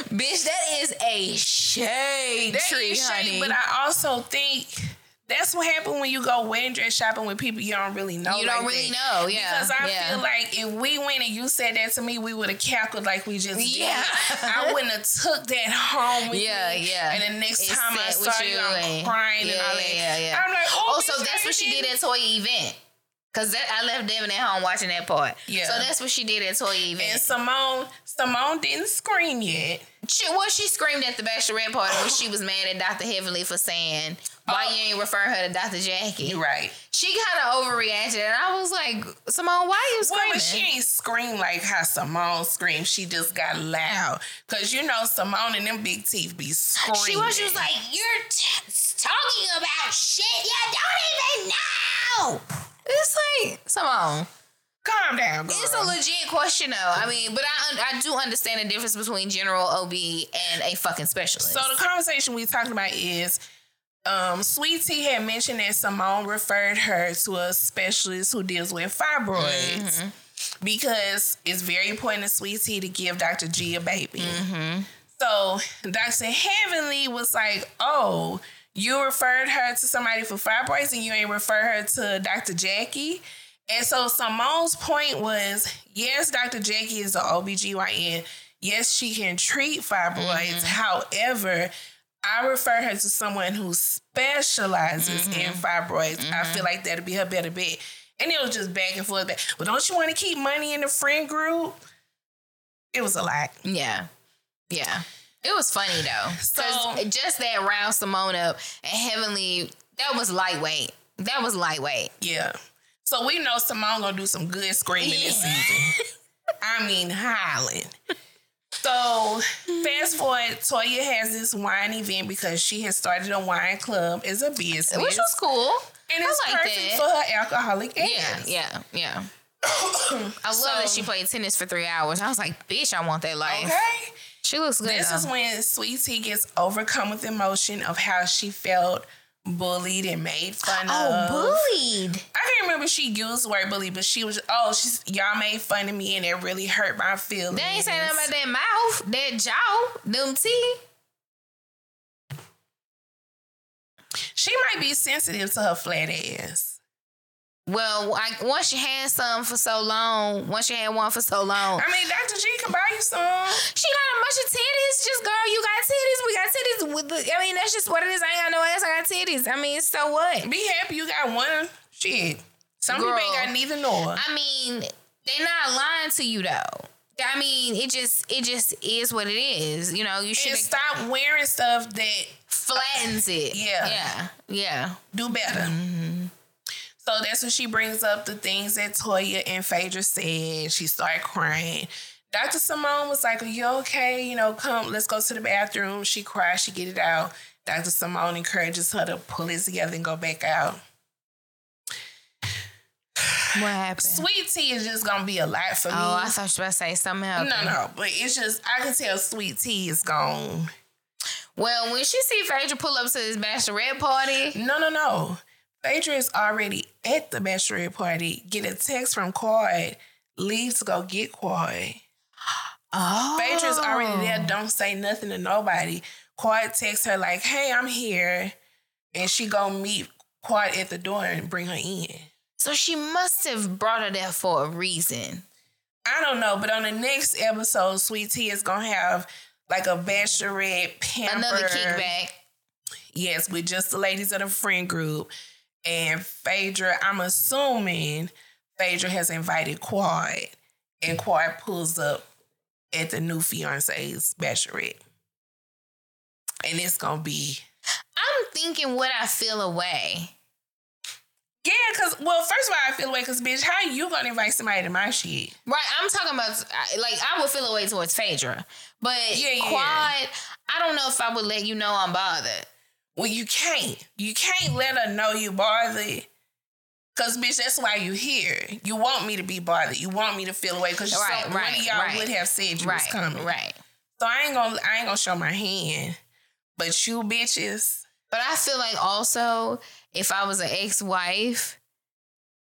Bitch, that is a shade That tree, is shady, honey. but I also think that's what happened when you go wedding dress shopping with people you don't really know. you don't really that. know, yeah. Because I yeah. feel like if we went and you said that to me, we would have cackled like we just Yeah. did. I wouldn't have took that home with Yeah, me. yeah. And the next time I saw you, I'm and- crying and yeah, all that. yeah, yeah. I'm like, oh, Oh, so that's what she did at Toy event. Cause that I left Devin at home watching that part. Yeah. So that's what she did at Toy And. Simone, Simone didn't scream yet. She, well, she screamed at the bachelorette party when she was mad at Dr. Heavenly for saying why Oh. you ain't refer her to Dr. Jackie. You're right. She kind of overreacted, and I was like, Simone, why you Well, screaming? but she ain't scream like how Simone screamed. She just got loud. Cause you know Simone and them big teeth be screaming. She was, she was like, you're t- talking about shit you don't even know. It's like, Simone. calm down, girl. It's a legit question, though. I mean, but I I do understand the difference between general OB and a fucking specialist. So the conversation we're talking about is um, Sweet Tea had mentioned that Simone referred her to a specialist who deals with fibroids because it's very important to Sweet Tea to give Dr. G a baby. So Dr. Heavenly was like, "Oh, you referred her to somebody for fibroids, and you ain't refer her to Dr. Jackie." And so Simone's point was, yes, Dr. Jackie is an OBGYN. Yes, she can treat fibroids. Mm-hmm. However, I refer her to someone who specializes mm-hmm. in fibroids. I feel mm-hmm. like that'll be her better bet. And it was just back and forth. But Well, don't you want to keep money in the friend group? It was a lot. Yeah. Yeah. It was funny though. So- just that round Simone up and Heavenly, that was lightweight. That was lightweight. Yeah. So we know Simone gonna do some good screaming this season. I mean, howling. So fast forward, Toya has this wine event because she has started a wine club as a business, Which was cool. and I it's like perfect that. for her alcoholic Yeah, yeah, yeah. I love that she played tennis for three hours. I was like, bitch, I want that life. Okay. She looks good. This though. is when Sweet Tea gets overcome with emotion of how she felt bullied and made fun oh, of. Oh, bullied. I can't remember if she used the word bully, but she was oh, she's y'all made fun of me and it really hurt my feelings. They ain't saying nothing about that mouth, that jaw, them teeth. She might be sensitive to her flat ass. Well, I, once you had some for so long, once you had one for so long, I mean, Dr. G can buy you some. she got a bunch of titties. Just girl, you got titties. We got titties. With the, I mean, that's just what it is. I ain't got no ass. I got titties. I mean, so what? Be happy you got one. Shit. Some people ain't got neither nor. I mean, they're not lying to you though. I mean, it just it just is what it is. You know, you should stop wearing stuff that flattens it. Yeah. yeah, yeah. do better. Mm-hmm. So that's when she brings up the things that Toya and Phaedra said. She started crying. Dr. Simone was like, Are you okay? You know, come, let's go to the bathroom. She cries, she get it out. Dr. Simone encourages her to pull it together and go back out. What happened? Sweet tea is just gonna be a lot for oh, me. Oh, I thought you were about to say something else. no, no, but it's just I can tell sweet tea is gone. Well, when she see Phaedra pull up to this bachelorette party, No, no, no. Phaedra is already at the bachelorette party. Get a text from Quad. Leave to go get Quad. oh, Phaedra's already there. Don't say nothing to nobody. Quad texts her like, "Hey, I'm here," and she go meet Quad at the door and bring her in. So she must have brought her there for a reason. I don't know, but on the next episode, Sweet Tea is gonna have like a bachelorette pamper. Another kickback. Yes, with just the ladies of the friend group. And Phaedra, I'm assuming Phaedra has invited Quad, and Quad pulls up at the new fiance's bachelorette. And it's gonna be I'm thinking what I feel away. Yeah, cause well, first of all, I feel away because bitch, how you gonna invite somebody to my shit? Right, I'm talking about like I would feel away towards Phaedra, but Yeah, yeah. Quad, I don't know if I would let you know I'm bothered. Well, you can't. You can't let her know you bothered. Cause bitch, that's why you here. You want me to be bothered. You want me to feel away. Cause Right, some, right, one of y'all right. would have said you was Right, coming. right. So I ain't gonna I ain't gonna show my hand. But you bitches, But I feel like also if I was an ex-wife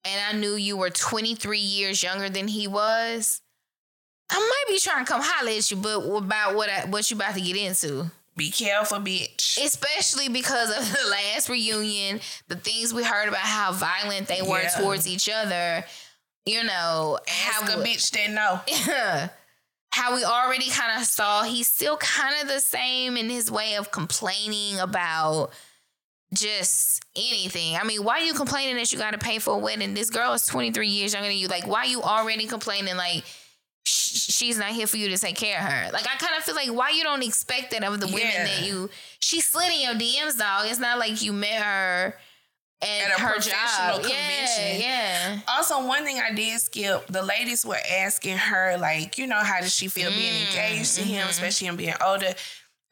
and I knew you were 23 years younger than he was, I might be trying to come holler at you, but about what I, what you about to get into. Be careful, bitch. Especially because of the last reunion, the things we heard about how violent they were Yeah. towards each other. You know, Ask how a bitch that know. how we already kind of saw he's still kind of the same in his way of complaining about just anything. I mean, why are you complaining that you got to pay for a wedding? This girl is 23 years younger than you. Like, why you already complaining like she's not here for you to take care of her? Like, I kind of feel like why you don't expect that of the women Yeah. that you she slid in your DMs, dog. It's not like you met her at, At a her professional job. convention. Yeah, yeah. Also, one thing I did skip, the ladies were asking her, like, you know, how does she feel being Mm, engaged to him, mhm. especially him being older?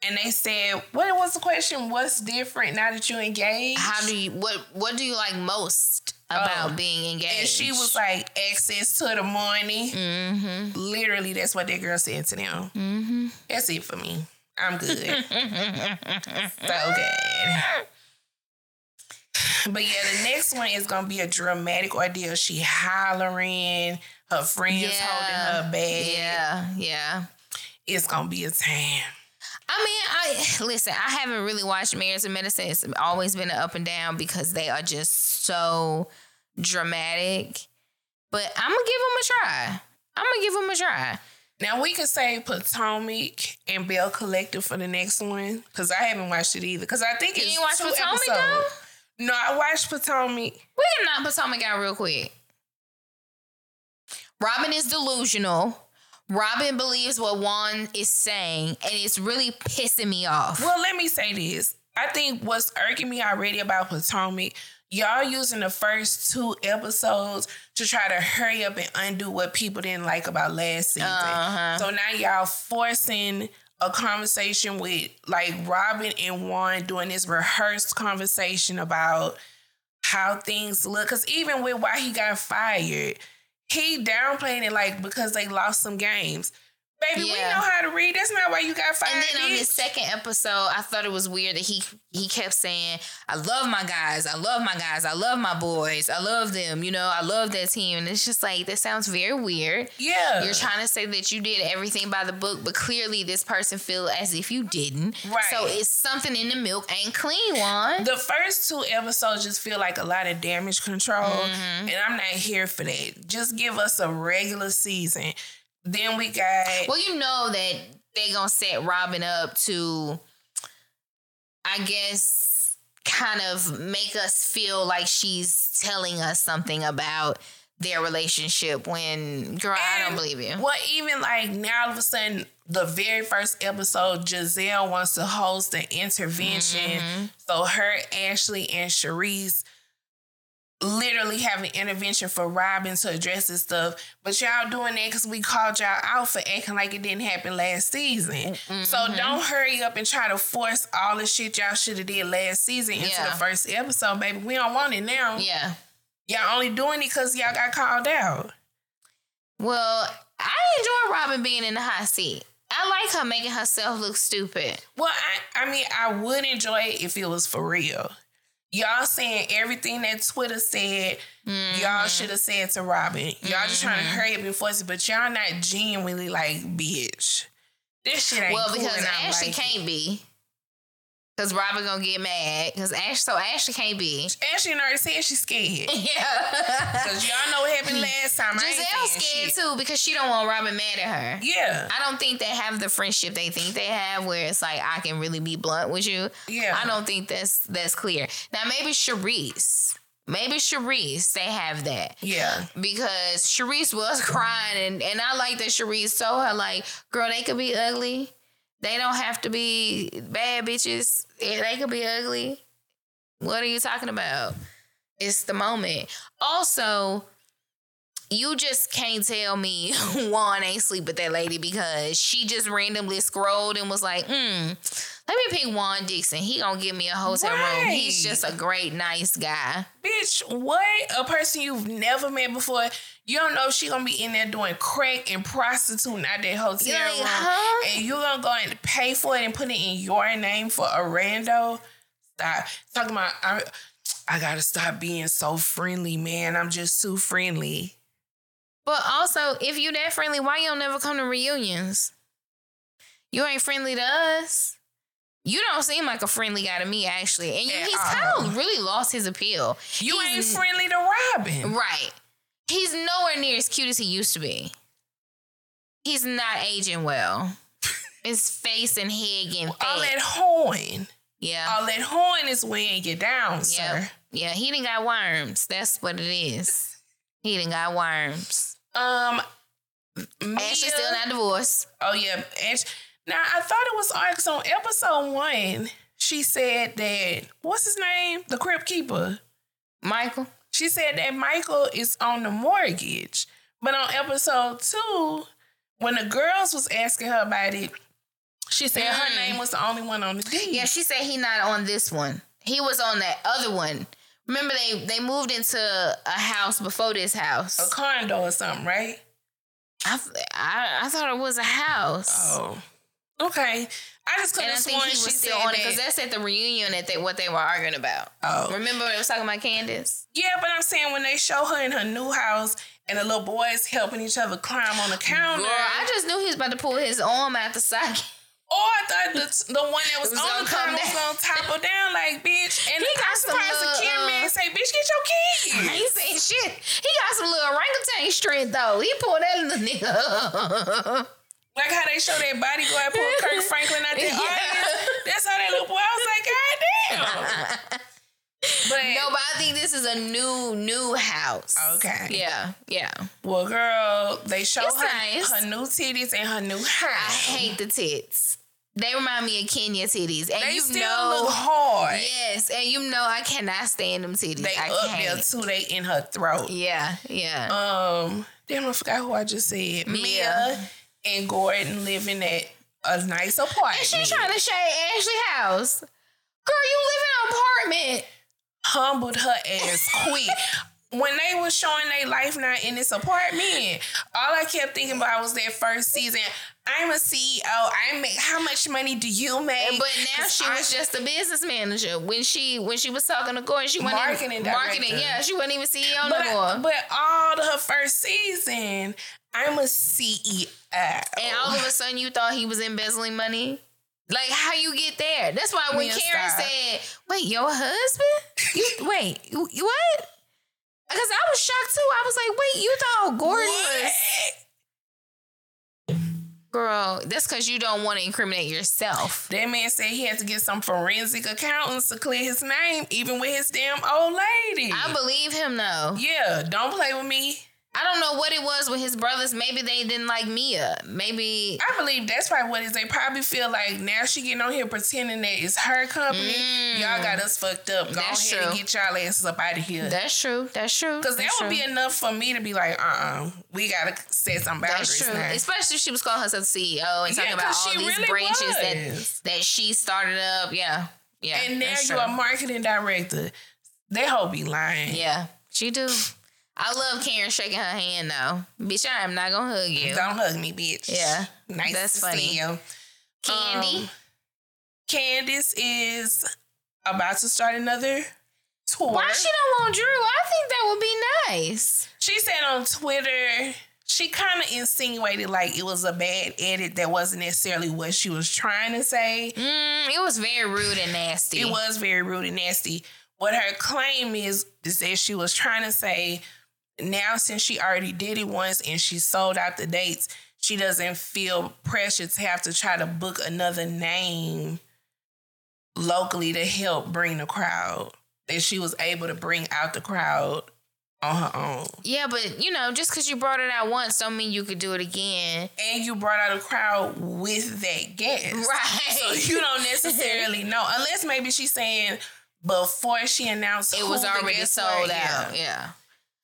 And they said, what was the question? What's different now that you're engaged? How do you what what do you like most about Oh. being engaged? and she was like, access to the money. Mm-hmm. Literally, that's what that girl said to them. Mm-hmm. That's it for me. I'm good. so good. But yeah, the next one is gonna be a dramatic ordeal. She hollering, her friends Yeah. holding her back. Yeah, yeah. It's gonna be a time. I mean, I listen. I haven't really watched Marriage and Medicine. It's always been an up and down because they are just so dramatic. But I'm gonna give them a try. I'm gonna give them a try. Now we could say Potomac and Belle Collective for the next one because I haven't watched it either. Because I think You it's ain't watch two Potomac episodes. though? No, I watched Potomac. We can knock Potomac out real quick. Robin is delusional. Robin believes what Juan is saying, and it's really pissing me off. Well, let me say this. I think what's irking me already about Potomac, y'all using the first two episodes to try to hurry up and undo what people didn't like about last season. Uh-huh. So now y'all forcing a conversation with like Robin and Juan doing this rehearsed conversation about how things look. Cause even with why he got fired, he downplaying it like because they lost some games. Baby, we know how to read. That's not why you got fired. And then on this second episode, I thought it was weird that he he kept saying, "I love my guys, I love my guys, I love my boys, I love them." You know, I love that team, and it's just like that sounds very weird. yeah. You're trying to say that you did everything by the book, but clearly this person feel as if you didn't. Right. So it's something in the milk ain't clean, Juan. the first two episodes just feel like a lot of damage control, Mm-hmm. and I'm not here for that. Just give us a regular season. Then we got Well, you know that they gonna set Robin up to, I guess, kind of make us feel like she's telling us something about their relationship. When girl, I don't believe you. Well, even like now, all of a sudden, the very first episode, Gizelle wants to host an intervention. Mm-hmm. So her, Ashley, and Charrisse literally have an intervention for Robin to address this stuff. But y'all doing that because we called y'all out for acting like it didn't happen last season. So Mm-hmm. don't hurry up and try to force all the shit y'all should have did last season into Yeah. the first episode, baby. We don't want it now. Yeah. Y'all only doing it because y'all got called out. Well, I enjoy Robin being in the hot seat. I like her making herself look stupid. Well, I, I mean, I would enjoy it if it was for real. Y'all saying everything that Twitter said, Mm-hmm. y'all should have said to Robin. Y'all just trying to hurry up and force it, but y'all not genuinely like, bitch. This shit ain't Well, cool because I Ashley like can't be. Cause Robin gonna get mad. Cause Ash, so Ashley can't be. Ashley already said she's scared. Yeah. Cause y'all know what happened last time. Gizelle's scared shit. too because she don't want Robin mad at her. Yeah. I don't think they have the friendship they think they have, where it's like I can really be blunt with you. Yeah. I don't think that's that's clear. Now maybe Charrisse, maybe Charrisse, they have that Yeah. because Charrisse was crying, and and I like that Charrisse told her like, girl, they could be ugly. They don't have to be bad bitches. They could be ugly. What are you talking about? It's the moment. Also, you just can't tell me Juan ain't sleep with that lady because she just randomly scrolled and was like, hmm, let me pick Juan Dixon. He gonna give me a hotel room. He's just a great, nice guy. Bitch, what? A person you've never met before. You don't know if she gonna be in there doing crack and prostituting at that hotel You're room. huh? And you gonna go and pay for it and put it in your name for a rando? Stop. Talking about I, I gotta stop being so friendly, man. I'm just too friendly. But also, if you that friendly, why you don't never come to reunions? You ain't friendly to us. You don't seem like a friendly guy to me, actually. And At he's kind of really lost his appeal. You He's- ain't friendly to Robin. Right. He's nowhere near as cute as he used to be. He's not aging well. His face and head getting All that horn. Yeah. All that horn is weighing you down, Yeah. sir. Yeah. He didn't got worms. That's what it is. He didn't got worms. Um Mia- still not divorced. Oh yeah, Ash. Now I thought it was Arx on episode one. She said that what's his name, the crib keeper. Michael. She said that Michael is on the mortgage, but on episode two, when the girls was asking her about it, she said her Mm. name was the only one on the deed. Yeah, she said he not on this one. He was on that other one. Remember they they moved into a house before this house. a condo or something, right? I, I I thought it was a house. Oh, okay. I just could And I think sworn he she was still said on it because that's at the reunion that they what they were arguing about. oh, Remember they was talking about Candace? Yeah, but I'm saying when they show her in her new house and the little boys helping each other climb on the counter. Girl, I just knew he was about to pull his arm out the socket. Or I thought the, the one that was, was on the come was gonna topple down like bitch. And He got I'm surprised the little, cameraman uh, say, bitch, get your keys." He said shit. He got some little orangutan strength though. He pulled that little nigga. like how they show that bodyguard pull Kirk Franklin out there. Yeah. audience. That's how that little boy I was like, God damn. But no, but I think this is a new new house. Okay. Yeah, yeah. well, girl, they show It's her, nice. her new titties and her new I hate the tits. They remind me of Kenya titties, and They you still know, look hard. yes, and you know, I cannot stand them titties. They I up can't. there too. They in her throat. Yeah, yeah. Um, damn, I forgot who I just said. Mia, Mia. and Gordon living at a nice apartment. and she trying to shade Ashley house. Girl, you live in an apartment. humbled her ass quick. when they was showing their life now in this apartment, all I kept thinking about was that first season. I'm a CEO. I make how much money do you make? But now she I- was just a business manager when she when she was talking to Gordon. She wasn't Marketing even, marketing. Yeah, she wasn't even CEO but, no more. but all her first season, I'm a CEO. and all of a sudden, you thought he was embezzling money. Like how you get there? That's why when Karen stop. said, "Wait, your husband? You, wait, you what?" Because I was shocked too. I was like, "Wait, you thought Gordon was?" Girl, that's because you don't want to incriminate yourself. That man said he had to get some forensic accountants to clear his name, even with his damn old lady. I believe him though. yeah, don't play with me. I don't know what it was with his brothers. Maybe they didn't like Mia. Maybe I believe that's probably what it is. They probably feel like now she getting on here pretending that it's her company. Y'all got us fucked up. Go Mm. That's ahead and get y'all asses up out of here. that's true. That's true. Because that would true. be enough for me to be like, uh uh we gotta set some boundaries That's true. now. Especially if she was calling herself CEO and talking Yeah, about all these really branches was. that that she started up. Yeah. Yeah. and now you're a marketing director. They hoe be lying. Yeah. She do. I love Karen shaking her hand though. Bitch, I am not gonna hug you. Don't hug me, bitch. Yeah, Nice that's to funny. see you. Candy. Um, Candace is about to start another tour. Why she don't want Drew? I think that would be nice. She said on Twitter she kind of insinuated like it was a bad edit that wasn't necessarily what she was trying to say. Mm, it was very rude and nasty. It was very rude and nasty. What her claim is is that she was trying to say now since she already did it once and she sold out the dates, she doesn't feel pressure to have to try to book another name locally to help bring the crowd. That she was able to bring out the crowd on her own. Yeah, but you know, just because you brought it out once don't mean you could do it again. And you brought out a crowd with that guest. Right. So you don't necessarily know. Unless maybe she's saying before she announced It was already sold were, out. Yeah.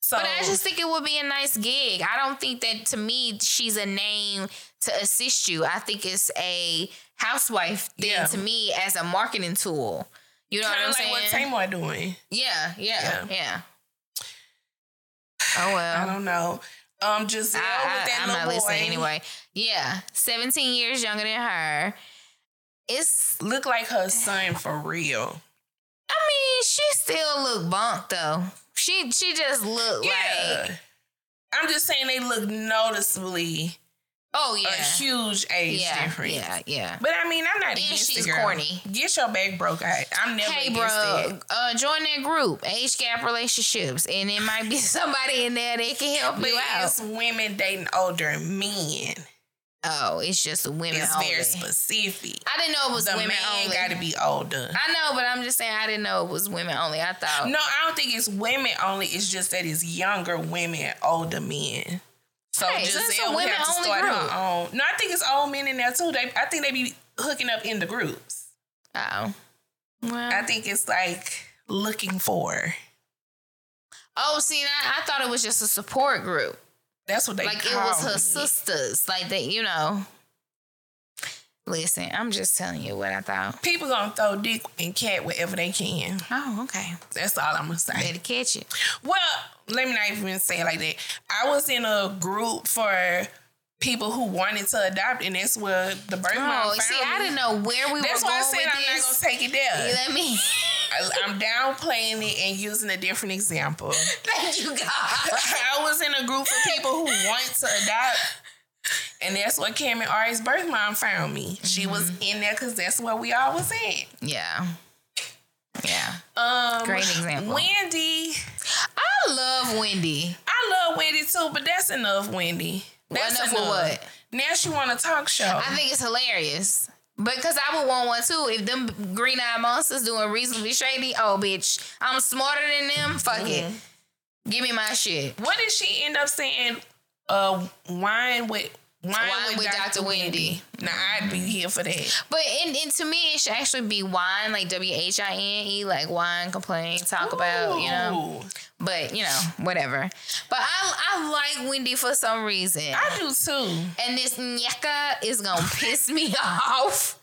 So But I just think it would be a nice gig. I don't think that to me she's a name to assist you. I think it's a housewife thing Yeah. to me as a marketing tool. You know kind what I'm like saying? what Tamar doing. yeah, yeah, Yeah. yeah, Oh well. I don't know. Um, Gizelle I, with that little not boy listening anyway. Yeah, 17 years younger than her. It's. look like her son for real. I mean, she still look bumped though. She she just look Yeah. like. I'm just saying they look noticeably Oh yeah. a huge age yeah, difference. yeah, yeah. But I mean, I'm not And against she's the girl. corny. Get your back broke. I, I'm never Hey, against bro, uh, join that group, age gap relationships, and it might be somebody in there that can help But you out. it's women dating older men. Oh, it's just a women It's only. very specific. I didn't know it was The women man only. got to be older. I know, but I'm just saying I didn't know it was women only. I thought. No, I don't think it's women only. It's just that it's younger women, older men. So Hey, so it's a would have to start group. her own. No, I think it's old men in there too. They, I think they be hooking up in the groups. Oh. Well. I think it's like looking for. oh, see, I, I thought it was just a support group. That's what they like it was her it. sisters. Like they, you know. Listen, I'm just telling you what I thought. People gonna throw dick and cat wherever they can. Oh, okay. That's all I'm gonna say. Better catch it. Well, let me not even say it like that. I was in a group for people who wanted to adopt, and that's where the birth mom Oh, found see, I me. didn't know where we That's were That's why I said I'm this. not gonna take it there. Let me. I, I'm downplaying it and using a different example. Thank you, God. I was in a group of people who want to adopt. And that's what Cam and Ari's birth mom found me. She was Mm-hmm. in there because that's where we all was at. Yeah. Yeah. Um, Great example. Wendy. I love Wendy. I love Wendy too, but that's enough, Wendy. That's enough for what? Now she want a talk show. I think it's hilarious. Because I would want one too. If them green eyed monsters doing reasonably shady, oh bitch, I'm smarter than them. Fuck it. Mm-hmm. Give me my shit. what did she end up saying? Uh, wine with wine, Wine with, with Dr. Dr. Wendy. Now I'd be here for that. But and, and to me, it should actually be wine, like W H I N E, like wine, complain, talk about, you know. But you know, whatever. But I I like Wendy for some reason. I do too. and this Nneka is gonna piss me off.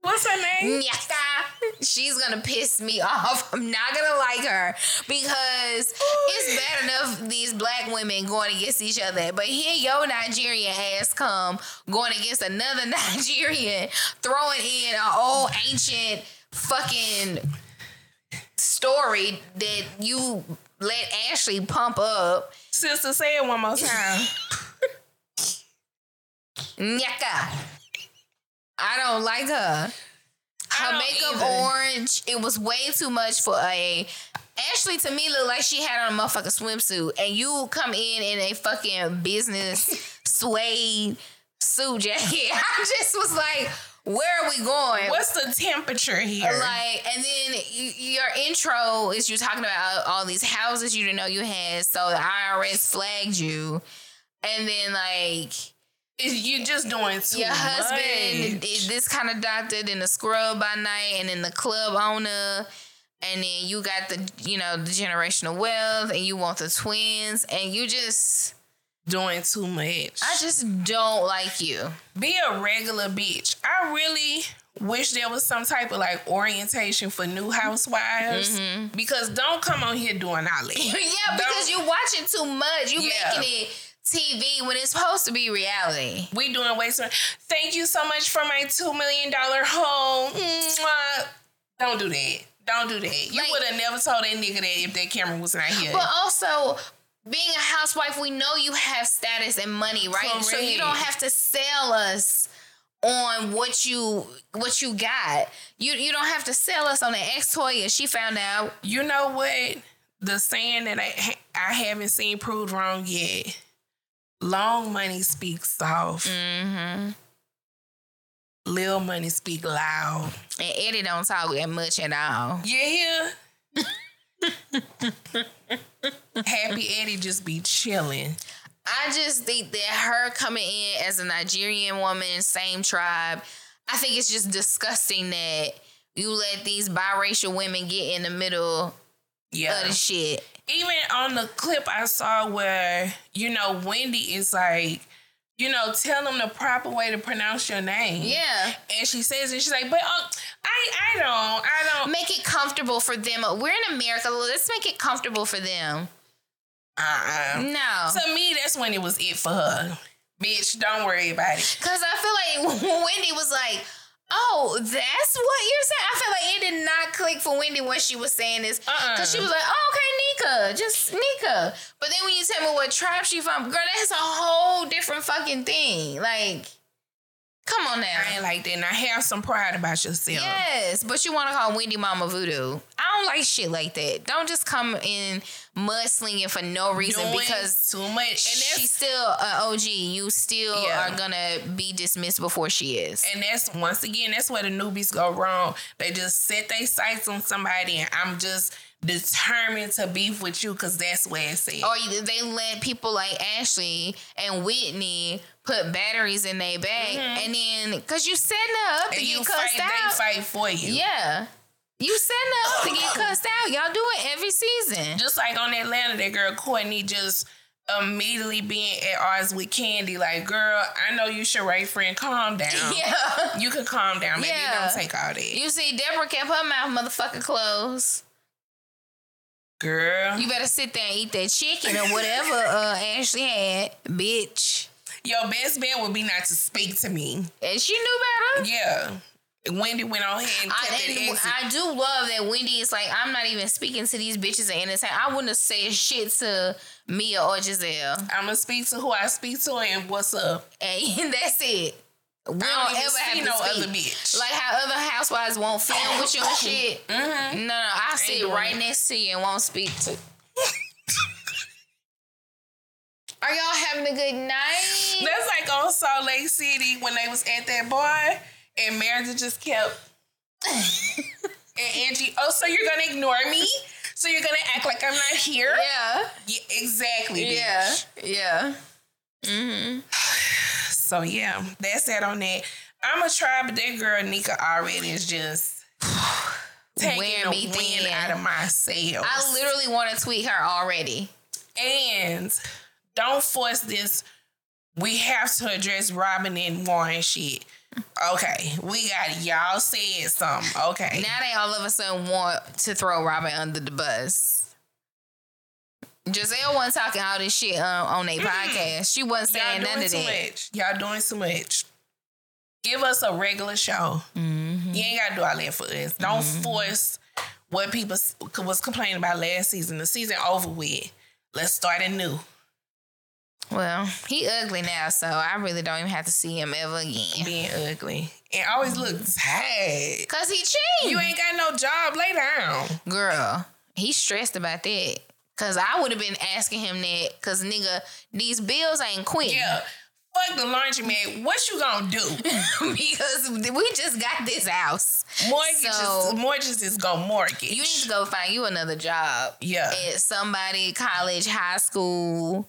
What's her name? Nneka. She's gonna piss me off. I'm not gonna like her because oh. it's bad enough these black women going against each other, but here your Nigerian ass come going against another Nigerian, throwing in an old ancient fucking story that you let Ashley pump up. Sister, say it one more time. Nneka. I don't like her. Her makeup either. orange, it was way too much for a. Ashley to me looked like she had on a motherfucking swimsuit, and you come in in a fucking business suede suit jacket. I just was like, where are we going? What's the temperature here? Like, and then you, your intro is you talking about all these houses you didn't know you had, so the IRS flagged you, and then like you just doing too much. your husband much. is this kind of doctor, then the scrub by night, and then the club owner, and then you got the you know the generational wealth, and you want the twins, and you just doing too much. I just don't like you. be a regular bitch. I really wish there was some type of like orientation for new housewives mm-hmm. because don't come on here doing all that. yeah, because Don't- you watching too much. You Yeah. making it TV when it's supposed to be reality. we doing way too much. Thank you so much for my two million dollar home. Mwah. Don't do that. Don't do that. You Like- would have never told that nigga that if that camera was not here. But also, being a housewife, we know you have status and money, right? So you don't have to sell us on what you what you got. You you don't have to sell us on the ex Toya. She found out. You know what? The saying that I I haven't seen proved wrong yet. Long money speaks soft. Mm-hmm. Lil money speak loud. And Eddie don't talk that much at all. Yeah. Happy Eddie just be chilling. I just think that her coming in as a Nigerian woman, same tribe, I think it's just disgusting that you let these biracial women get in the middle Yeah. of the shit. Even on the clip I saw where, you know, Wendy is like, you know, tell them the proper way to pronounce your name. Yeah. And she says it, she's like, but uh, I I don't, I don't. Make it comfortable for them. We're in America. Let's make it comfortable for them. Uh-uh. No. To me, that's when it was it for her. Bitch, don't worry about it. Because I feel like Wendy was like, oh, that's what you're saying. I feel like it did not click for Wendy when she was saying this. Uh-uh. Because she was like, oh, okay, Nneka, just Nneka. But then when you tell me what tribe she from, girl, that's a whole different fucking thing. Like, come on now. I ain't like that. Now have some pride about yourself. Yes, but you want to call Wendy Mama Voodoo. I don't like shit like that. Don't just come in mudslinging for no reason Doing because too much. And she's still an OG. You still Yeah. are gonna be dismissed before she is. and that's once again, that's where the newbies go wrong. They just set their sights on somebody and I'm just determined to beef with you because that's where it's at. or they let people like Ashley and Whitney put batteries in their back, and then because you setting up to Mm-hmm. and get you cussed fight, out. they fight for you. Yeah, you setting up to get cussed out. Y'all do it every season. Just like on Atlanta, that girl Courtney just immediately being at odds with Candy. Like, girl, I know you should right friend, calm down. Yeah. You can calm down. Maybe Yeah. don't take all that. You see, Deborah kept her mouth motherfucking closed. girl. You better sit there and eat that chicken or whatever uh, Ashley had, bitch. Your best bet would be not to speak to me. And she knew better. Yeah. Wendy went on ahead and kept I, and exit. I do love that Wendy is like, I'm not even speaking to these bitches at any time. I wouldn't have said shit to Mia or Gizelle. I'm gonna speak to who I speak to and what's up. And that's it. We don't, don't ever see have to no speak. other bitch. Like how other housewives won't film with you and shit. Mm-hmm. No, no, I sit right next to you and won't speak to. Are y'all having a good night? That's like on Salt Lake City when they was at that bar and Meredith just kept and Angie, oh, so you're gonna ignore me? So you're gonna act like I'm not here? Yeah, Yeah, exactly. bitch. yeah, yeah. Mm-hmm. So yeah, that's that on that. I'm gonna try, but that girl Nneka already is just taking Wear the me wind thin. out of my sails. I literally want to tweet her already. and don't force this. We have to address Robin and Warren shit. Okay, we got it. Y'all said something. Okay. Now they all of a sudden want to throw Robin under the bus. Gizelle wasn't talking all this shit um, on their podcast. She wasn't saying none of that. much. Y'all doing too much. Give us a regular show. Mm-hmm. You ain't gotta do all that for us. Don't force what people was complaining about last season. The season over with. Let's start anew. Well, he ugly now, so I really don't even have to see him ever again. Being ugly and always look tired. Cause he cheated. You ain't got no job. Lay down. Girl, He stressed about that. Cause I would have been asking him that. Cause nigga, these bills ain't quitting. Yeah. Fuck the laundromat. What you gonna do? because we just got this house. Mortgages, So- mortgages is gonna mortgage. You need to go find you another job. Yeah. At somebody, college, high school,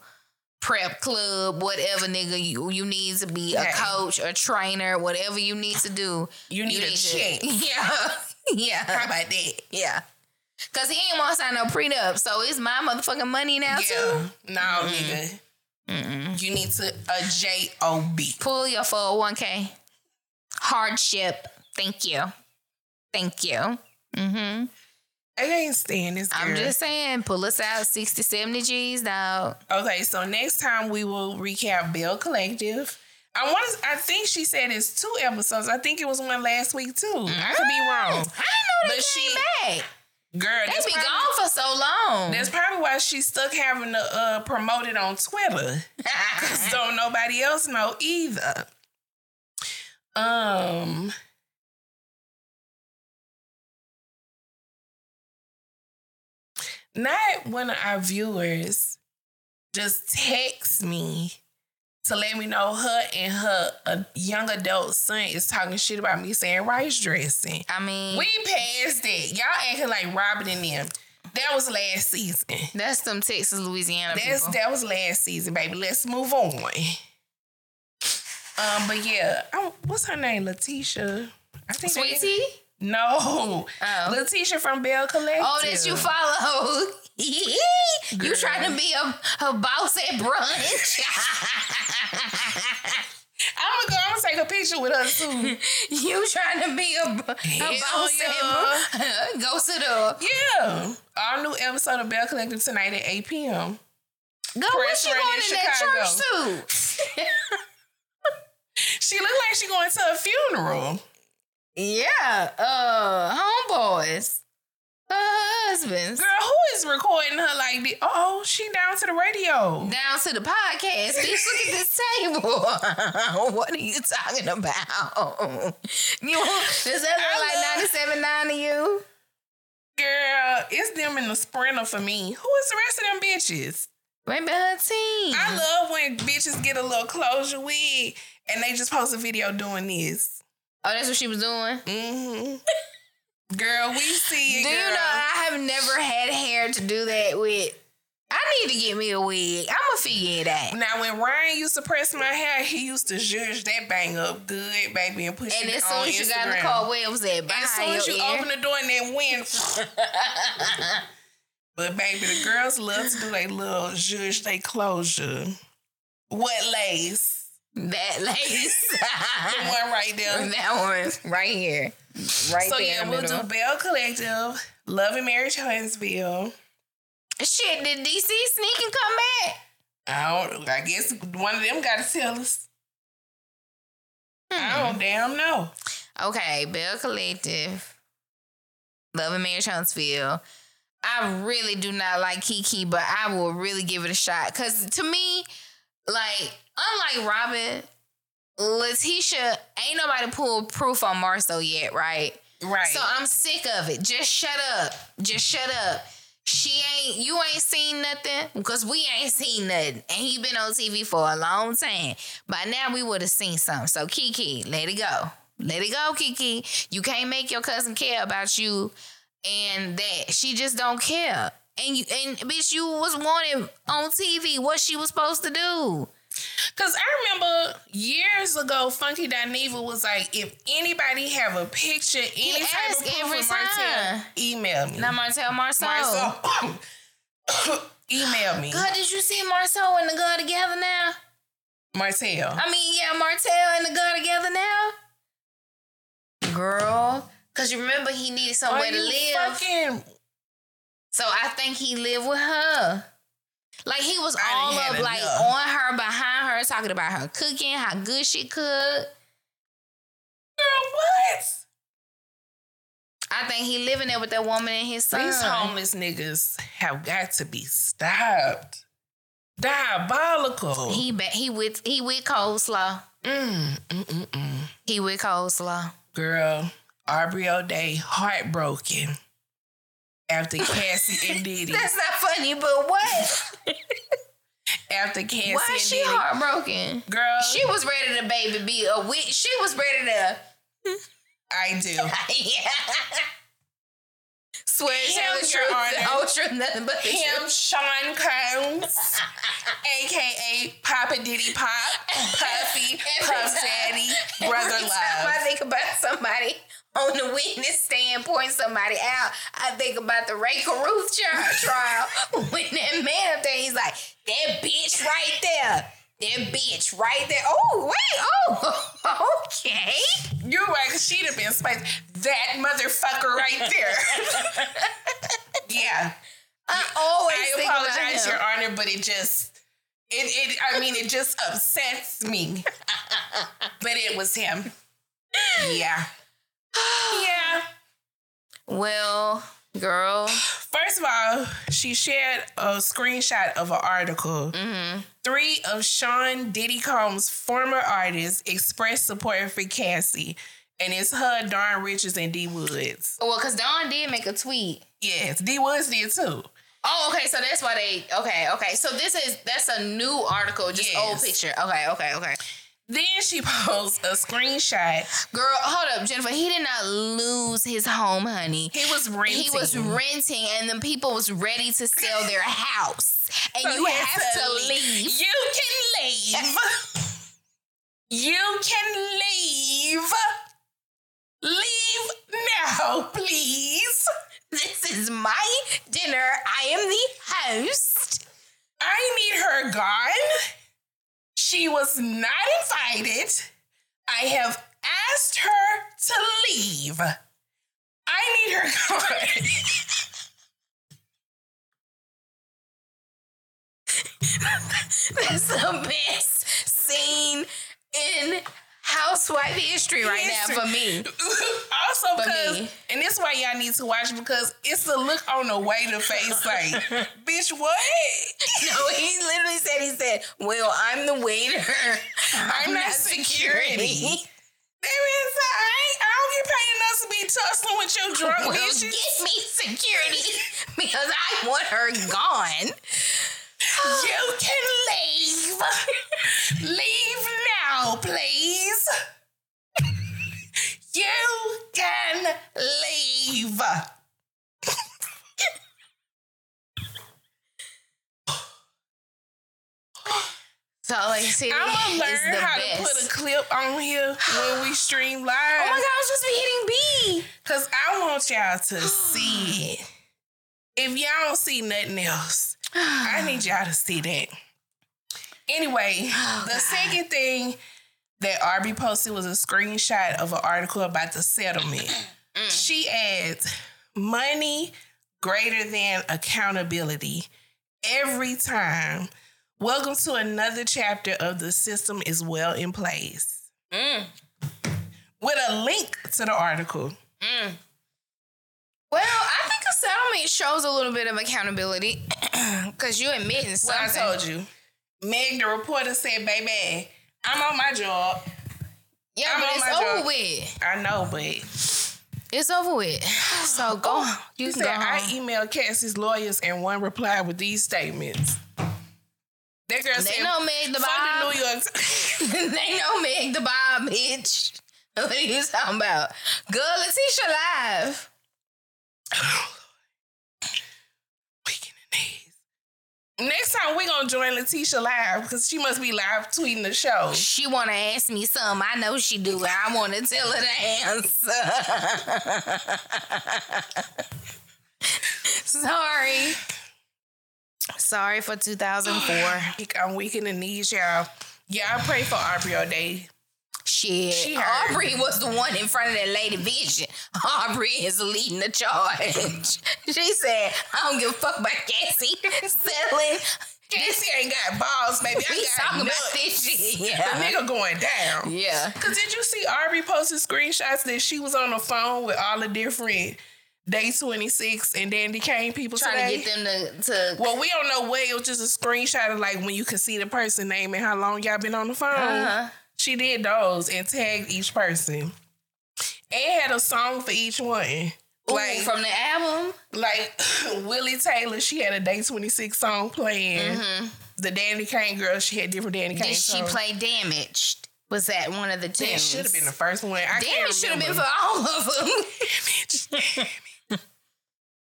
prep club, whatever nigga you, you need to be a coach, a trainer, whatever you need to do. You need a check. Yeah. yeah. How about that? Yeah. Cause he ain't want to sign no prenup, so it's my motherfucking money now too. Yeah. No, nigga. You need to a J O B. Pull your 401k. Hardship. Thank you. Thank you. Mm-hmm. I ain't staying this girl. I'm just saying, pull us out 60, 70 G's, dog. Okay, so next time we will recap Belle Collective. I want. I think she said it's two episodes. I think it was one last week too. I could be wrong. I didn't know they But came she- back. Girl, They that's be probably, gone for so long. that's probably why she's stuck having to uh, promote it on Twitter. Cause don't nobody else know either. Um. Not one of our viewers just text me to let me know her and her a young adult son is talking shit about me saying rice dressing. I mean, We passed it. Y'all acting like Robin and them. That was last season. that's them Texas, Louisiana That's people. that was last season, baby. Let's move on. Um, but yeah, I, what's her name? Letitia. I think Sweet that- tea? No, Oh. Letitia from Belle Collective. Oh, that you follow. you trying to be a, a boss at brunch. I'm gonna go. I'm gonna take a picture with her too. you trying to be a, a Hell boss yeah. at brunch. Go sit up. yeah, our new episode of Belle Collective tonight at 8 p.m. Go, what she going in in that church suit? She looked like she going to a funeral. Yeah. Uh, homeboys. Her husbands. Girl, who is recording her like this? Oh, she down to the radio. Down to the podcast. Bitch, look at this table. what are you talking about? You does that look like 97.9 to you? Girl, it's them in the sprinter for me. Who is the rest of them bitches? Her team. I love when bitches get a little closure with and they just post a video doing this. Oh, that's what she was doing? Mm-hmm. Girl, we see it. Do you know I have never had hair to do that with? I need to get me a wig. I'ma figure it out. Now, when Ryan used to press my hair, he used to zhuzh that bang up good, baby, and push it. And as soon as you got in the car, where was that? As soon as you ear? open the door and then wind. but baby, the girls love to do their little zhuzh, they closure. What lace? That lace. The one right there. that one right here. Right so there yeah, we'll middle. do Belle Collective, Love and Marriage Huntsville. Shit, did DC sneak and come back? I don't. I guess one of them got to tell us. I don't hmm. damn know. Okay, Belle Collective, Love and Marriage Huntsville. I really do not like Kiki, but I will really give it a shot. Cause to me, like, unlike Robin, Letitia ain't nobody pulled proof on Marcel yet, right? Right. So I'm sick of it. Just shut up. Just shut up. She ain't you ain't seen nothing because we ain't seen nothing. And he been on TV for a long time. By now we would have seen something. So Kiki, let it go. Let it go, Kiki. You can't make your cousin care about you and that. She just don't care. And you and bitch, you was wanted on TV what she was supposed to do. Cause I remember years ago, Funky Dineva was like, if anybody have a picture, any type of proof every of Martell, email me. Now Marcel Marceau. Marcel, email me. God, did you see Marceau and the girl together now? Martell. I mean, yeah, Martell and the girl together now. Girl, cause you remember he needed somewhere Are to live, Fucking, so I think he lived with her. Like he was all up, like enough. on her, behind her, talking about her cooking, how good she cook. girl, what? I think he living there with that woman and his son. These homeless niggas have got to be stopped. Diabolical. He ba- he with he with coleslaw. mm, mm, mm, mm. He with coleslaw. Girl, Aubrey O'Day heartbroken after Cassie and Diddy. That's not funny, but what? after Cassie Why and is she Diddy. heartbroken? Girl, She was ready to baby be a witch. She was ready to. I do. yeah. Swear to tell Him, the Your truth, Honor. truth, nothing but the Him, truth. Sean Combs, aka Papa Diddy Pop, Puffy, Puff Daddy, Brother Every time I think about somebody on the witness stand pointing somebody out, I think about the Rae Carruth tri- trial. when that man up there, he's like, that bitch right there. That bitch right there. Oh, wait. Oh, okay. You're right, she'd have been spiced. That motherfucker right there. yeah. I always I apologize. Your Honor, but it just, it, it, I mean, it just upsets me. but it was him. Yeah. Yeah. Well, girl. First of all, she shared a screenshot of an article. Mm-hmm. Three of Sean Diddy Combs' former artists expressed support for Cassie, and it's her, Dawn Richards, and D Woods. Well, because Dawn did make a tweet. Yes, D Woods did too. Oh, okay. So that's why they. Okay, okay. So this is that's a new article, just Yes. old picture. Okay, okay, okay. Then she posed a screenshot. Girl, hold up, Jennifer. He did not lose his home, honey. He was renting. He was renting, and the people was ready to sell their house, and So you have had to leave. You can leave. you can leave. Leave now, please. This is my dinner. I am the host. I need her gone. She was not invited. I have asked her to leave. I need her gone. That's the best scene in housewife history right now for me. also, For because, me. and this why y'all need to watch because it's the look on the waiter face like, bitch, what? No, he literally said, he said, well, I'm the waiter. I'm not security. That means I, ain't, I don't get paid enough to be tussling with your drunk Well, bitches. get me security because I want her gone. You can leave. leave now, please. You can leave. Salt Lake City I'm gonna learn the how best. to put a clip on here when we stream live. oh my God, I was supposed to be hitting B. Cause I want y'all to see it. If y'all don't see nothing else, I need y'all to see that. Anyway, Oh, the God. second thing that Aubrey posted was a screenshot of an article about the settlement. Mm. She adds money greater than accountability every time. Welcome to another chapter of the system is well in place. Mm. With a link to the article. Mm. Well, I think a settlement shows a little bit of accountability because you admitting What I told you. Meg, the reporter said, baby, I'm on my job. Yeah, I'm but on it's my over job. with. I know, but It's over with. So oh, go. Oh, you can said, go I emailed Cassie's lawyers and one replied with these statements. That girl They said, know Meg the Bob. the New York they know Meg the Bob, bitch. What are you talking about? Good Letitia live. Weak in the knees. Next time we gonna join Letitia live because she must be live tweeting the show. She wanna ask me something. I know she do. I wanna tell her the answer. Sorry. Sorry for 2004. I'm weak in the knees, y'all. Y'all pray for Aubrey O'Day. Shit. She. Aubrey was the one in front of that lady vision. Aubrey is leading the charge. she said, I don't give a fuck about Cassie settling. Cassie ain't got balls, baby. I got talking about nuts. this shit. The nigga going down. Yeah. Cause did you see Aubrey posted screenshots that she was on the phone with all the different Day 26 and Danity Kane people Trying today? to get them to, to well, we don't know what. It was just a screenshot of like when you could see the person name and how long y'all been on the phone. uh-huh. She did those and tagged each person. And had a song for each one. Like, Ooh, from the album. like Willie Taylor, she had a Day 26 song playing. Mm-hmm. The Danity Kane girl, she had different Danity Kane Did she songs. play Damaged? Was that one of the tunes? That should have been the first one. I Damaged should have been for all of them.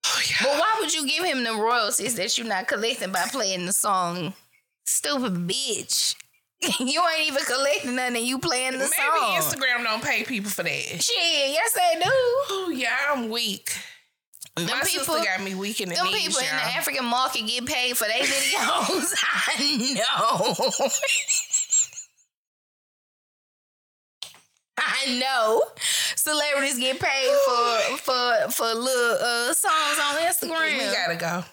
Oh, yeah. but why would you give him the royalties that you're not collecting by playing the song? Stupid bitch. you ain't even collecting nothing and you playing the Maybe song. Maybe Instagram don't pay people for that. Shit, yes they do. Oh yeah, I'm weak. Them My people, sister got me weak in the them knees, people in y'all. the African market get paid for their videos. I know. I know. Celebrities get paid for for for little uh, songs on Instagram. we gotta go.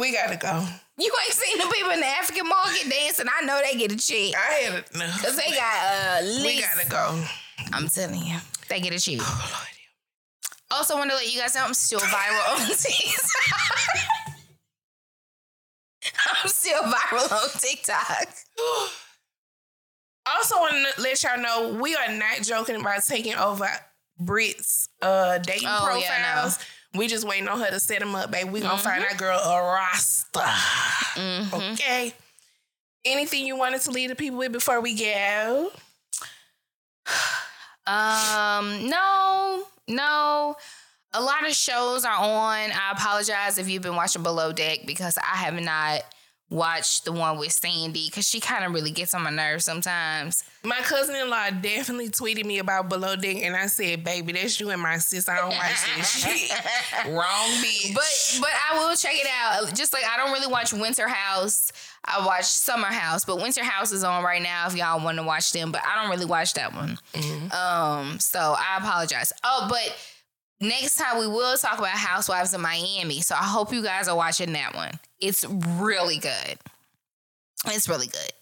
We gotta go. You ain't seen the people in the African market dancing. I know they get a check. I had a, no. Cause they got a list. We gotta go. I'm telling you, they get a check. Oh, Lord. Also, want to let you guys know I'm still viral on TikTok. I'm still viral on TikTok. Also, want to let y'all know we are not joking about taking over Brit's uh, dating Oh, profiles. yeah, We just waiting on her to set them up, baby. We gonna Mm-hmm. find our girl a Rasta. Okay. Anything you wanted to leave the people with before we go? Um, no, no. A lot of shows are on. I apologize if you've been watching Below Deck because I have not watched the one with Sandy because she kind of really gets on my nerves sometimes. My cousin in law definitely tweeted me about Below Deck, and I said, "Baby, that's you and my sis. I don't watch this shit. Wrong bitch." But but I will check it out. Just like I don't really watch Winter House. I watch Summer House, but Winter House is on right now if y'all want to watch them. But I don't really watch that one. Um, so I apologize. Oh, but next time we will talk about Housewives of Miami. So I hope you guys are watching that one. It's really good. It's really good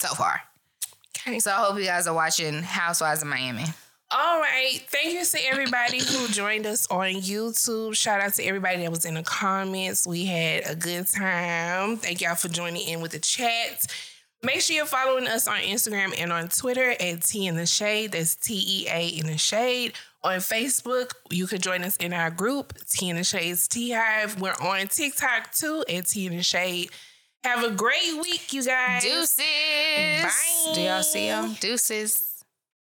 so far. Okay. So I hope you guys are watching Housewives of Miami. All right. Thank you to everybody who joined us on YouTube. Shout out to everybody that was in the comments. We had a good time. Thank y'all for joining in with the chat. Make sure you're following us on Instagram and on Twitter at Tea in the Shade. That's T E A in the Shade. On Facebook, you can join us in our group, Tea in the Shade's T Hive. We're on TikTok too at Tea in the Shade. Have a great week, you guys. Deuces. Bye. Do y'all see them? Deuces.